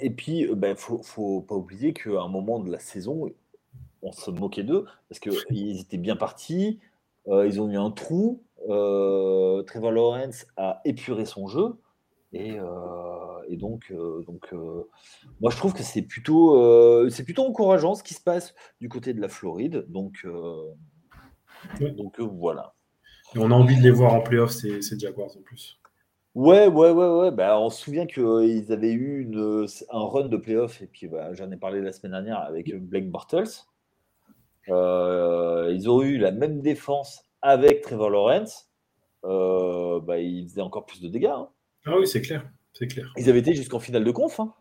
et puis, il euh, ben, faut, faut pas oublier qu'à un moment de la saison, on se moquait d'eux, parce qu'ils étaient bien partis, euh, ils ont eu un trou, euh, Trevor Lawrence a épuré son jeu. Et, euh, donc, euh, donc moi, je trouve que c'est plutôt, c'est plutôt encourageant ce qui se passe du côté de la Floride. Donc, donc voilà. on a envie de les voir en playoff, ces, ces Jaguars en plus. Ouais, ouais, ouais, ouais. Bah, on se souvient qu'ils avaient eu une, un run de playoff, et puis bah, j'en ai parlé la semaine dernière avec Blake Bortles. ils ont eu la même défense avec Trevor Lawrence, euh, bah, il faisait encore plus de dégâts. Hein. Ah oui, c'est clair. C'est clair. Ils avaient été jusqu'en finale de conf. Hein.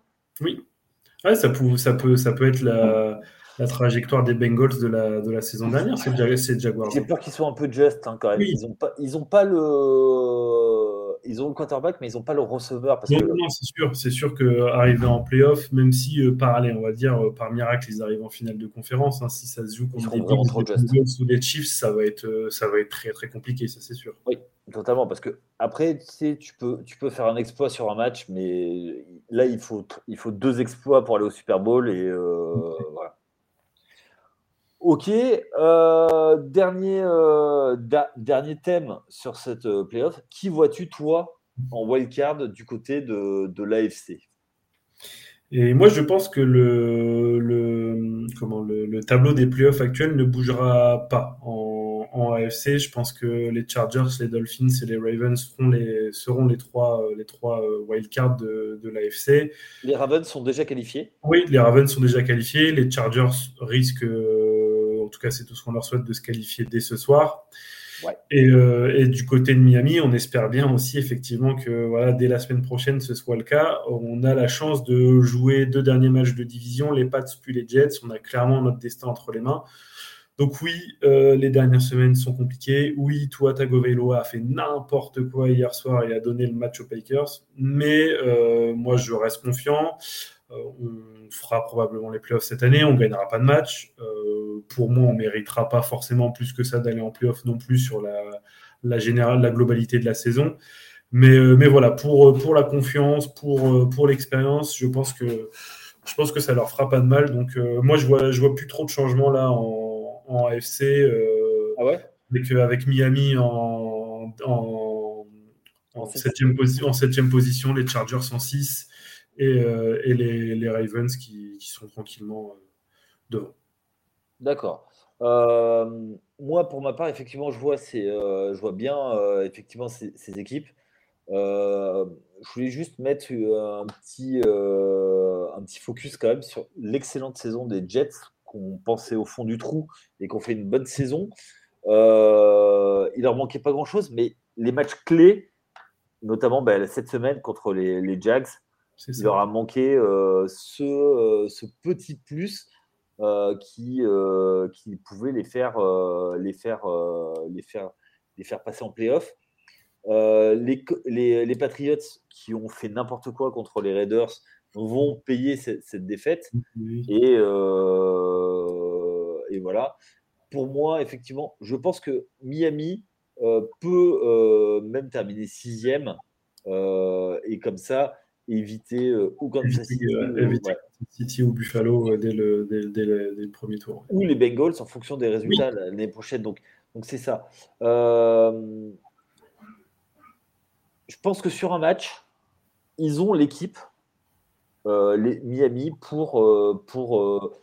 Oui. ça, peut, ça, peut, ça peut être la, trajectoire des Bengals de la, de la saison dernière, c'est Jaguars. J'ai peur qu'ils soient un peu just hein, quand même. Ils n'ont pas, ils ont pas le ils ont le quarterback, mais ils n'ont pas le receveur. Parce non, que... non c'est sûr. C'est sûr qu'arriver en playoff, même si euh, par, on va dire, euh, par miracle, ils arrivent en finale de conférence, hein, si ça se joue contre des Bills ou des Chiefs, ça va, être, euh, ça va être très, très compliqué, ça c'est sûr. Oui, totalement. Parce que après, tu sais, tu peux, tu peux faire un exploit sur un match, mais là, il faut, il faut deux exploits pour aller au Super Bowl. Et voilà. Ok, euh, dernier, euh, dernier thème sur cette euh, playoff. Qui vois-tu, toi, en wildcard du côté de, de l'AFC Et moi, je pense que le, le, comment, le, le tableau des playoffs actuels ne bougera pas en, en, AFC. Je pense que les Chargers, les Dolphins et les Ravens seront les, seront les trois, les trois euh, wildcards de, de l'AFC. Les Ravens sont déjà qualifiés Oui, les Ravens sont déjà qualifiés. Les Chargers risquent, euh, en tout cas, c'est tout ce qu'on leur souhaite, de se qualifier dès ce soir. Ouais. Et, euh, et, du côté de Miami, on espère bien aussi effectivement que voilà, dès la semaine prochaine, ce soit le cas. On a la chance de jouer deux derniers matchs de division, les Pats puis les Jets. On a clairement notre destin entre les mains. Donc oui, euh, les dernières semaines sont compliquées. Oui, Tua Tagovailoa a fait n'importe quoi hier soir et a donné le match aux Packers. Mais euh, moi, je reste confiant. Euh, on fera probablement les playoffs cette année. On gagnera pas de match. Pour moi, on méritera pas forcément plus que ça d'aller en playoffs non plus sur la, générale, la globalité de la saison. Mais, mais voilà, pour, pour la confiance, pour, pour l'expérience, je pense que je pense que ça leur fera pas de mal. Donc moi, je vois je vois plus trop de changements là en, en AFC. ah ouais? avec, avec Miami en, en, en, septième, posi en septième position, les Chargers en 6 et, euh, et les, les, Ravens qui, qui sont tranquillement euh, devant. D'accord. Euh, moi, pour ma part, effectivement, je vois, euh, je vois bien effectivement ces, ces équipes. je voulais juste mettre un petit, un petit focus quand même sur l'excellente saison des Jets qu'on pensait au fond du trou et qu'on fait une bonne saison. Euh, il leur manquait pas grand-chose, mais les matchs clés, notamment ben, cette semaine contre les, les Jags, il leur a manqué euh, ce, euh, ce, petit plus qui, qui pouvait les faire, les faire, les faire, les faire passer en playoff. les, les, les, Patriots qui ont fait n'importe quoi contre les Raiders vont payer cette, cette défaite. Et, et voilà pour moi, effectivement, je pense que Miami euh, peut euh, même terminer sixième euh, et comme ça éviter euh, ou Kansas City, éviter, ouais. City ou Buffalo dès le, dès, dès, le, dès, le, premier tour. Ou les Bengals en fonction des résultats oui. l'année prochaine. Donc, donc c'est ça. je pense que sur un match, ils ont l'équipe, les Miami, pour. pour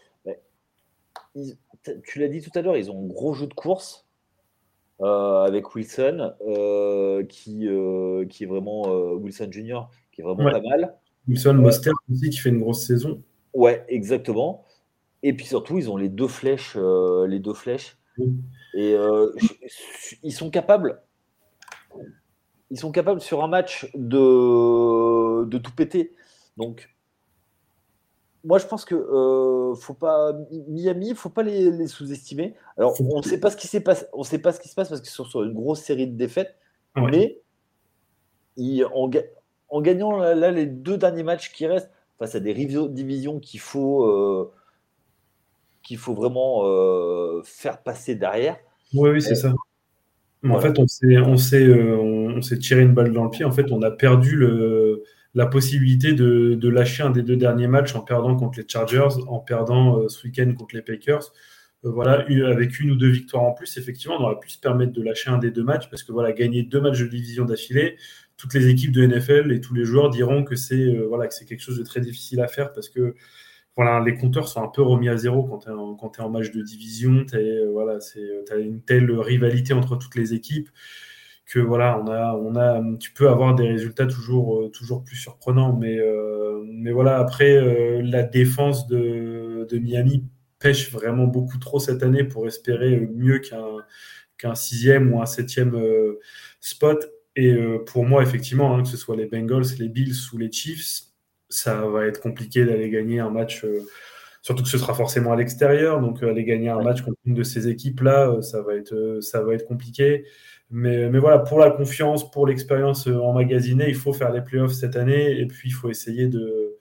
ils, tu l'as dit tout à l'heure, ils ont un gros jeu de course euh, avec Wilson, euh, qui, euh, qui est vraiment Wilson Junior, qui est vraiment ouais. pas mal. Wilson Moster aussi qui fait une grosse saison. Ouais, exactement. Et puis surtout, ils ont les deux flèches, les deux flèches. Oui. Et ils sont capables. Ils sont capables sur un match de, de tout péter. Donc, moi, je pense que euh, faut pas Miami, faut pas les, les sous-estimer. Alors, on ne sait pas ce qui s'est passé, on sait pas ce qui se passe parce qu'ils sont sur une grosse série de défaites, ouais. mais ils, en, en, gagnant là, là, les deux derniers matchs qui restent face à des divisions qu'il faut euh, qu'il faut vraiment euh, faire passer derrière. Oui, oui, c'est ça. Voilà. En fait, on s'est on s'est on, on s'est tiré une balle dans le pied. En fait, on a perdu le la possibilité de, lâcher un des deux derniers matchs en perdant contre les Chargers, en perdant euh, ce week-end contre les Packers. Euh, voilà, avec une ou deux victoires en plus, effectivement, on aurait pu se permettre de lâcher un des deux matchs parce que voilà, gagner deux matchs de division d'affilée, toutes les équipes de NFL et tous les joueurs diront que c'est euh, voilà, que c'est quelque chose de très difficile à faire parce que voilà, les compteurs sont un peu remis à zéro quand tu es, es, en match de division. Tu voilà, as une telle rivalité entre toutes les équipes que voilà, on a, on a, tu peux avoir des résultats toujours, euh, toujours plus surprenants. Mais, euh, mais voilà, après, euh, la défense de, de, Miami pêche vraiment beaucoup trop cette année pour espérer mieux qu'un qu'un sixième ou un septième euh, spot. Et pour moi, effectivement, hein, que ce soit les Bengals, les Bills ou les Chiefs, ça va être compliqué d'aller gagner un match. Surtout que ce sera forcément à l'extérieur, donc aller gagner un match contre une de ces équipes-là, ça va être, ça va être compliqué. Mais, mais, voilà, pour la confiance, pour l'expérience emmagasinée, il faut faire les playoffs cette année et puis il faut essayer de,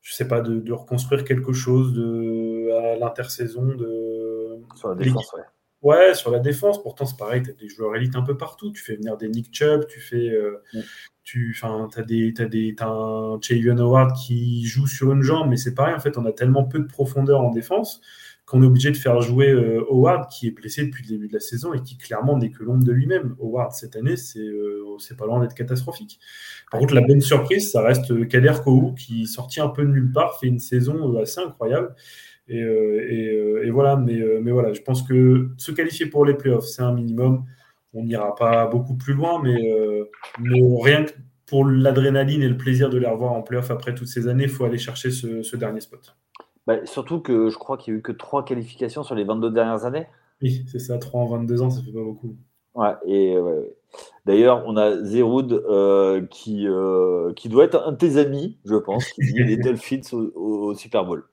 je sais pas, de, de reconstruire quelque chose de, à l'intersaison. De... Sur la défense, ouais. Ouais, sur la défense. Pourtant, c'est pareil, tu as des joueurs élites un peu partout. Tu fais venir des Nick Chubb, tu fais. Euh, mm. tu as, des, as, des, as un Jalen Howard qui joue sur une jambe, mais c'est pareil, en fait, on a tellement peu de profondeur en défense qu'on est obligé de faire jouer euh, Howard, qui est blessé depuis le début de la saison et qui clairement n'est que l'ombre de lui-même. Howard, cette année, c'est euh, pas loin d'être catastrophique. Par contre, la bonne surprise, ça reste Kader Kou, qui sorti un peu de nulle part, fait une saison assez incroyable. Et, voilà, mais, voilà, je pense que se qualifier pour les playoffs, c'est un minimum. On n'ira pas beaucoup plus loin, mais, mais rien que pour l'adrénaline et le plaisir de les revoir en playoff après toutes ces années, il faut aller chercher ce, dernier spot. Bah, surtout que je crois qu'il n'y a eu que trois qualifications sur les 22 dernières années. Oui, c'est ça, 3 en 22 ans, ça fait pas beaucoup. Ouais, et d'ailleurs, on a Zeroud euh, qui, euh, qui doit être un de tes amis, je pense, qui dit les Dolphins au, Super Bowl.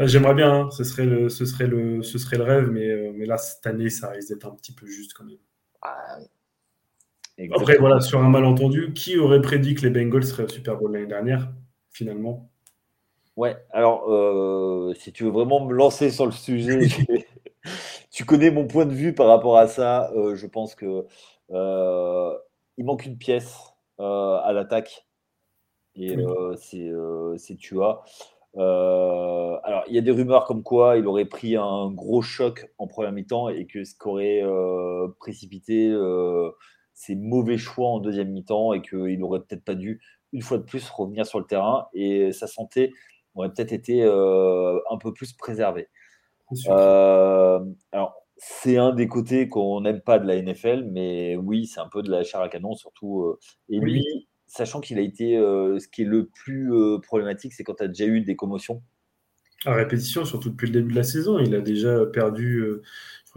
Euh, j'aimerais bien, hein. ce, serait le, ce, serait le, ce serait le rêve, mais, mais là, cette année, ça risque d'être un petit peu juste quand même. Ah, après, voilà, sur un malentendu, qui aurait prédit que les Bengals seraient au Super Bowl l'année dernière, finalement? Ouais, alors, euh, si tu veux vraiment me lancer sur le sujet, tu connais mon point de vue par rapport à ça. Euh, je pense que euh, il manque une pièce à l'attaque. Et c'est Tua. alors, il y a des rumeurs comme quoi il aurait pris un gros choc en première mi-temps et que ce qu'aurait précipité ses mauvais choix en deuxième mi-temps et qu'il n'aurait peut-être pas dû, une fois de plus, revenir sur le terrain et sa santé aurait peut-être été euh, un peu plus préservée. Euh, alors, c'est un des côtés qu'on n'aime pas de la NFL, mais oui, c'est un peu de la chair à canon, surtout. Euh, et lui, sachant qu'il a été. ce qui est le plus problématique, c'est quand tu as déjà eu des commotions. À répétition, surtout depuis le début de la saison, il a déjà perdu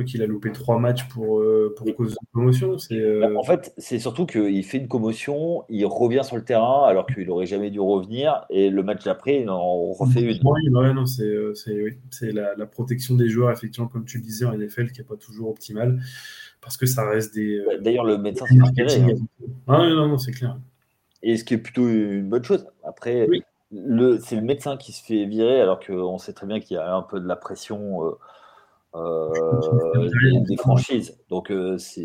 qu'il a loupé trois matchs pour, euh, pour cause de commotion. Euh, bah, en fait, c'est surtout qu'il fait une commotion, il revient sur le terrain alors qu'il n'aurait jamais dû revenir, et le match d'après, il en refait une. Oui, non, c'est euh, oui. la, la, protection des joueurs, effectivement, comme tu le disais, en NFL, qui n'est pas toujours optimale, parce que ça reste des. Bah, d'ailleurs, le médecin s'est marqué. Ah, non, non, c'est clair. Et ce qui est plutôt une bonne chose. Après, c'est le médecin qui se fait virer, alors qu'on sait très bien qu'il y a un peu de la pression. Euh, des, franchises. Donc euh, c'est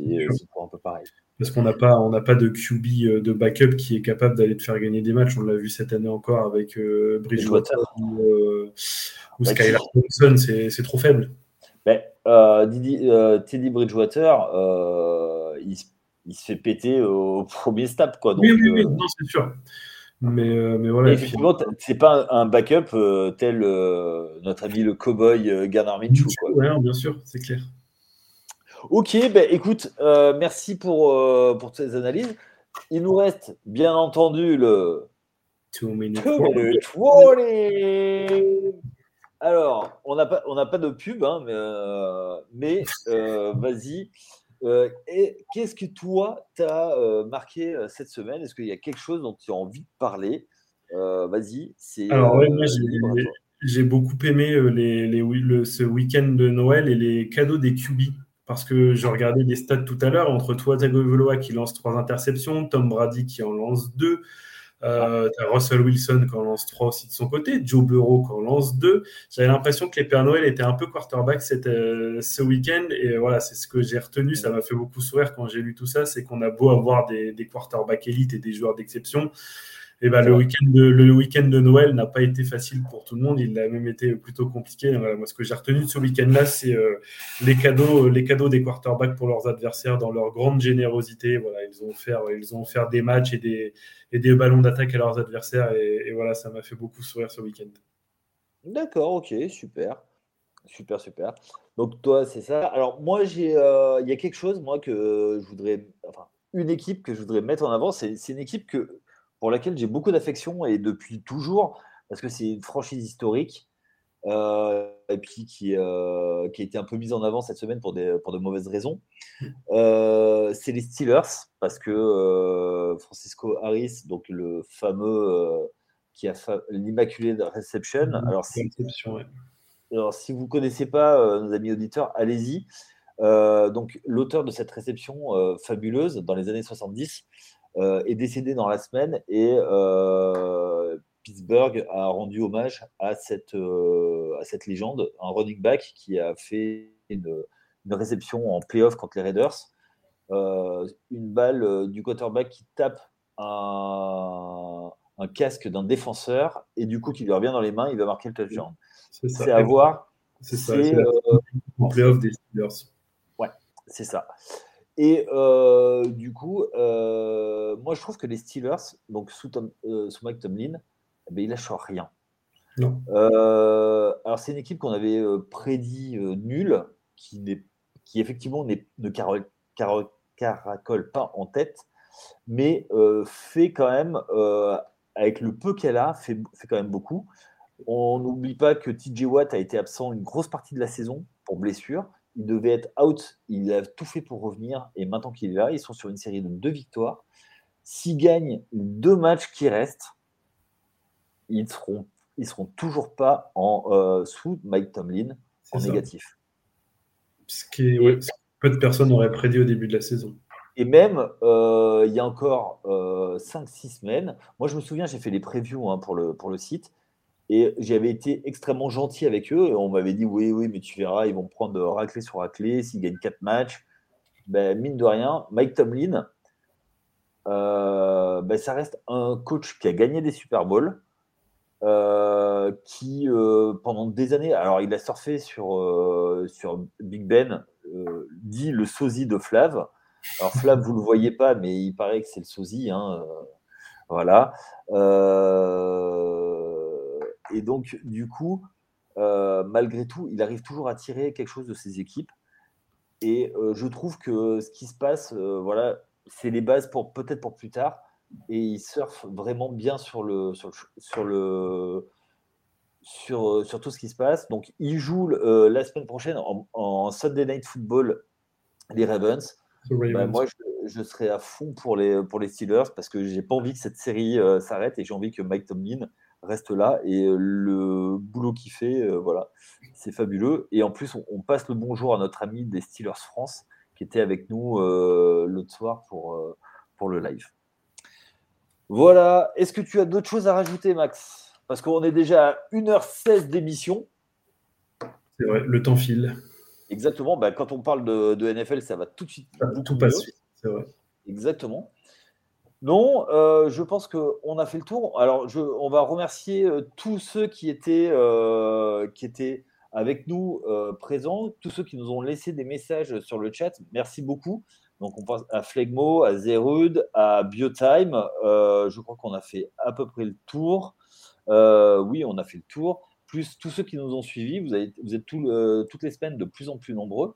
un peu pareil. Parce qu'on n'a pas, on n'a pas de QB euh, de backup qui est capable d'aller te faire gagner des matchs. On l'a vu cette année encore avec Bridgewater ou, ou bah, Skylar Thompson. C'est trop faible. Mais, Teddy Bridgewater, il, il, se fait péter au premier step. Quoi, donc, oui, oui, oui, c'est sûr. Mais, euh, mais voilà. effectivement, c'est pas un, backup euh, tel euh, notre ami le cowboy Garner Minshew. Oui, bien sûr, c'est clair. Ok, ben, écoute, merci pour, pour ces analyses. Il nous reste bien entendu le. Two minutes. Alors, on n'a pas, on pas de pub, hein, mais, mais vas-y. Euh, et qu'est-ce que toi, t'as euh, marqué euh, cette semaine? Est-ce qu'il y a quelque chose dont tu as envie de parler? Vas-y. Alors, j'ai beaucoup aimé les, les, ce week-end de Noël et les cadeaux des QB. Parce que je regardais des stats tout à l'heure entre toi, Tagovailoa qui lance trois interceptions, Tom Brady qui en lance deux, euh, Russell Wilson qui en lance 3 aussi de son côté, Joe Burrow qui en lance 2. J'avais l'impression que les Père Noël étaient un peu quarterback euh, ce week-end. Et voilà, c'est ce que j'ai retenu. Ça m'a fait beaucoup sourire quand j'ai lu tout ça. C'est qu'on a beau avoir des, des quarterbacks élites et des joueurs d'exception. Et ben, le week-end de, le week de Noël n'a pas été facile pour tout le monde. Il a même été plutôt compliqué. moi, ce que j'ai retenu de ce week-end-là, c'est euh, les cadeaux, les cadeaux des quarterbacks pour leurs adversaires dans leur grande générosité. Voilà, ils ont offert, ils ont offert des matchs et des, et des ballons d'attaque à leurs adversaires. Et, voilà, ça m'a fait beaucoup sourire ce week-end. D'accord, ok, super. Super, super. Donc toi, c'est ça. Alors moi, j'ai, euh, il y a quelque chose, moi, que je voudrais, enfin, une équipe que je voudrais mettre en avant. C'est, une équipe que pour laquelle j'ai beaucoup d'affection et depuis toujours, parce que c'est une franchise historique. Euh, et puis qui, euh, qui, a été un peu mise en avant cette semaine pour, des, pour de mauvaises raisons. Euh, c'est les Steelers, parce que Francisco Harris, donc le fameux qui a l'Immaculée Reception. Alors si, alors, si vous ne connaissez pas, nos amis auditeurs, allez-y. donc, l'auteur de cette réception fabuleuse dans les années 70 est décédé dans la semaine et Pittsburgh a rendu hommage à cette, euh, à cette légende, un running back qui a fait une, réception en playoff contre les Raiders. Euh, une balle euh, du quarterback qui tape un, casque d'un défenseur et du coup qui lui revient dans les mains, il va marquer le touchdown. C'est à voir. C'est ça, c'est la playoff des Steelers. Ouais, c'est ça. Et euh, du coup, euh, moi je trouve que les Steelers, donc sous, euh, sous Mike Tomlin, eh ben, ils lâchent rien. alors c'est une équipe qu'on avait prédit nulle, qui, qui effectivement ne caracole pas en tête, mais fait quand même, avec le peu qu'elle a, fait, fait quand même beaucoup. On n'oublie pas que TJ Watt a été absent une grosse partie de la saison pour blessure il devait être out, il a tout fait pour revenir, et maintenant qu'il est là, ils sont sur une série de deux victoires. S'ils gagnent deux matchs qui restent, ils seront, ils seront toujours pas en euh, sous Mike Tomlin en négatif. Ce qui peu de personnes auraient prédit au début de la saison. Et même, euh, il y a encore 5-6 euh, semaines, moi je me souviens, j'ai fait les previews hein, pour, le, pour le site, et j'avais été extrêmement gentil avec eux. On m'avait dit oui, oui, mais tu verras, ils vont prendre raclée sur raclée s'ils gagnent quatre matchs. Ben, mine de rien, Mike Tomlin, euh, ben, ça reste un coach qui a gagné des Super Bowls, euh, qui euh, pendant des années, alors il a surfé sur, sur Big Ben, dit le sosie de Flav. Alors Flav, vous ne le voyez pas, mais il paraît que c'est le sosie. Hein, voilà. Et donc, du coup, euh, malgré tout, il arrive toujours à tirer quelque chose de ses équipes. Et euh, je trouve que ce qui se passe, euh, voilà, c'est les bases pour peut-être pour plus tard. Et il surfe vraiment bien sur le sur, le sur, sur, tout ce qui se passe. Donc, il joue la semaine prochaine en, Sunday Night Football les Ravens. Bah, moi, je, je, serai à fond pour les, pour les Steelers parce que j'ai pas envie que cette série s'arrête et j'ai envie que Mike Tomlin reste là et euh, le boulot qu'il fait, euh, voilà, c'est fabuleux. Et en plus, on, passe le bonjour à notre ami des Steelers France qui était avec nous euh, l'autre soir pour, pour le live. Voilà. Est-ce que tu as d'autres choses à rajouter, Max? Parce qu'on est déjà à 1h16 d'émission. C'est vrai, le temps file. Exactement. Bah, quand on parle de, NFL, ça va tout de suite. tout passe c'est vrai. Exactement. Non, euh, je pense qu'on a fait le tour. Alors, on va remercier euh, tous ceux qui étaient, euh, avec nous présents, tous ceux qui nous ont laissé des messages sur le chat. Merci beaucoup. Donc, on pense à Flegmo, à Zerud, à Biotime. je crois qu'on a fait à peu près le tour. oui, on a fait le tour. Plus tous ceux qui nous ont suivis. Vous, vous êtes toutes les semaines de plus en plus nombreux.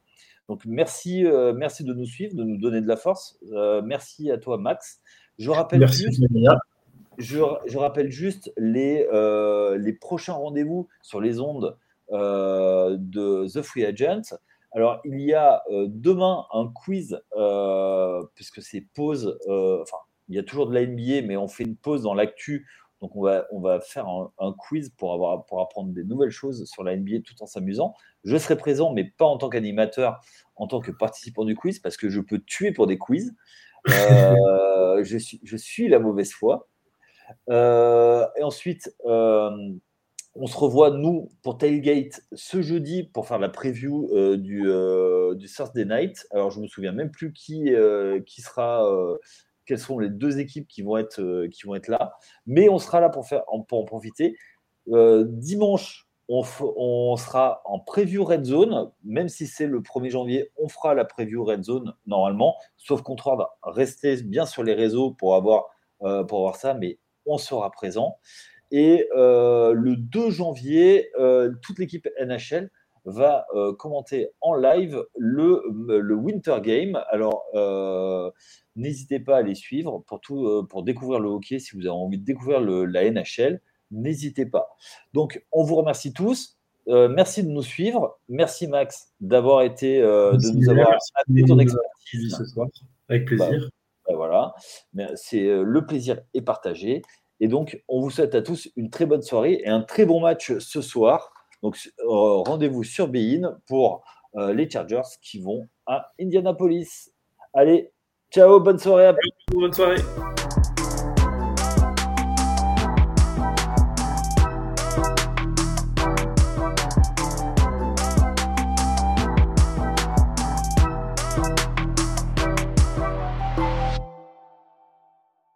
Donc, merci, merci de nous suivre, de nous donner de la force. merci à toi, Max. Je rappelle juste, je, rappelle juste les, euh, les prochains rendez-vous sur les ondes euh, de The Free Agent. Alors, il y a euh, demain un quiz, puisque c'est pause, enfin, il y a toujours de la NBA, mais on fait une pause dans l'actu. Donc, on va, on va faire un, quiz pour, avoir, pour apprendre des nouvelles choses sur la NBA tout en s'amusant. Je serai présent, mais pas en tant qu'animateur, en tant que participant du quiz, parce que je peux tuer pour des quiz. Euh, je, suis, je suis la mauvaise foi. Euh, et ensuite, euh, on se revoit, nous, pour Tailgate, ce jeudi pour faire la preview du, du Thursday Night. Alors, je me souviens même plus qui, qui sera, quelles sont les deux équipes qui vont être, qui vont être là. Mais on sera là pour, faire, pour en profiter. dimanche, on, sera en preview Red Zone, même si c'est le 1er janvier, on fera la preview Red Zone normalement, sauf qu'on va rester bien sur les réseaux pour avoir, euh, pour avoir ça, mais on sera présent. Et euh, le 2 janvier, euh, toute l'équipe NHL va commenter en live le, le, Winter Game. Alors, n'hésitez pas à les suivre pour, tout, pour découvrir le hockey si vous avez envie de découvrir la NHL n'hésitez pas. Donc, on vous remercie tous. Euh, merci de nous suivre. Merci Max d'avoir été, euh, de nous avoir appelé ton expertise ce soir. Avec plaisir. Bah, bah, voilà, c'est euh, le plaisir est partagé. Et donc, on vous souhaite à tous une très bonne soirée et un très bon match ce soir. Donc, rendez-vous sur Bein pour les Chargers qui vont à Indianapolis. Allez, ciao, bonne soirée. Bonne soirée.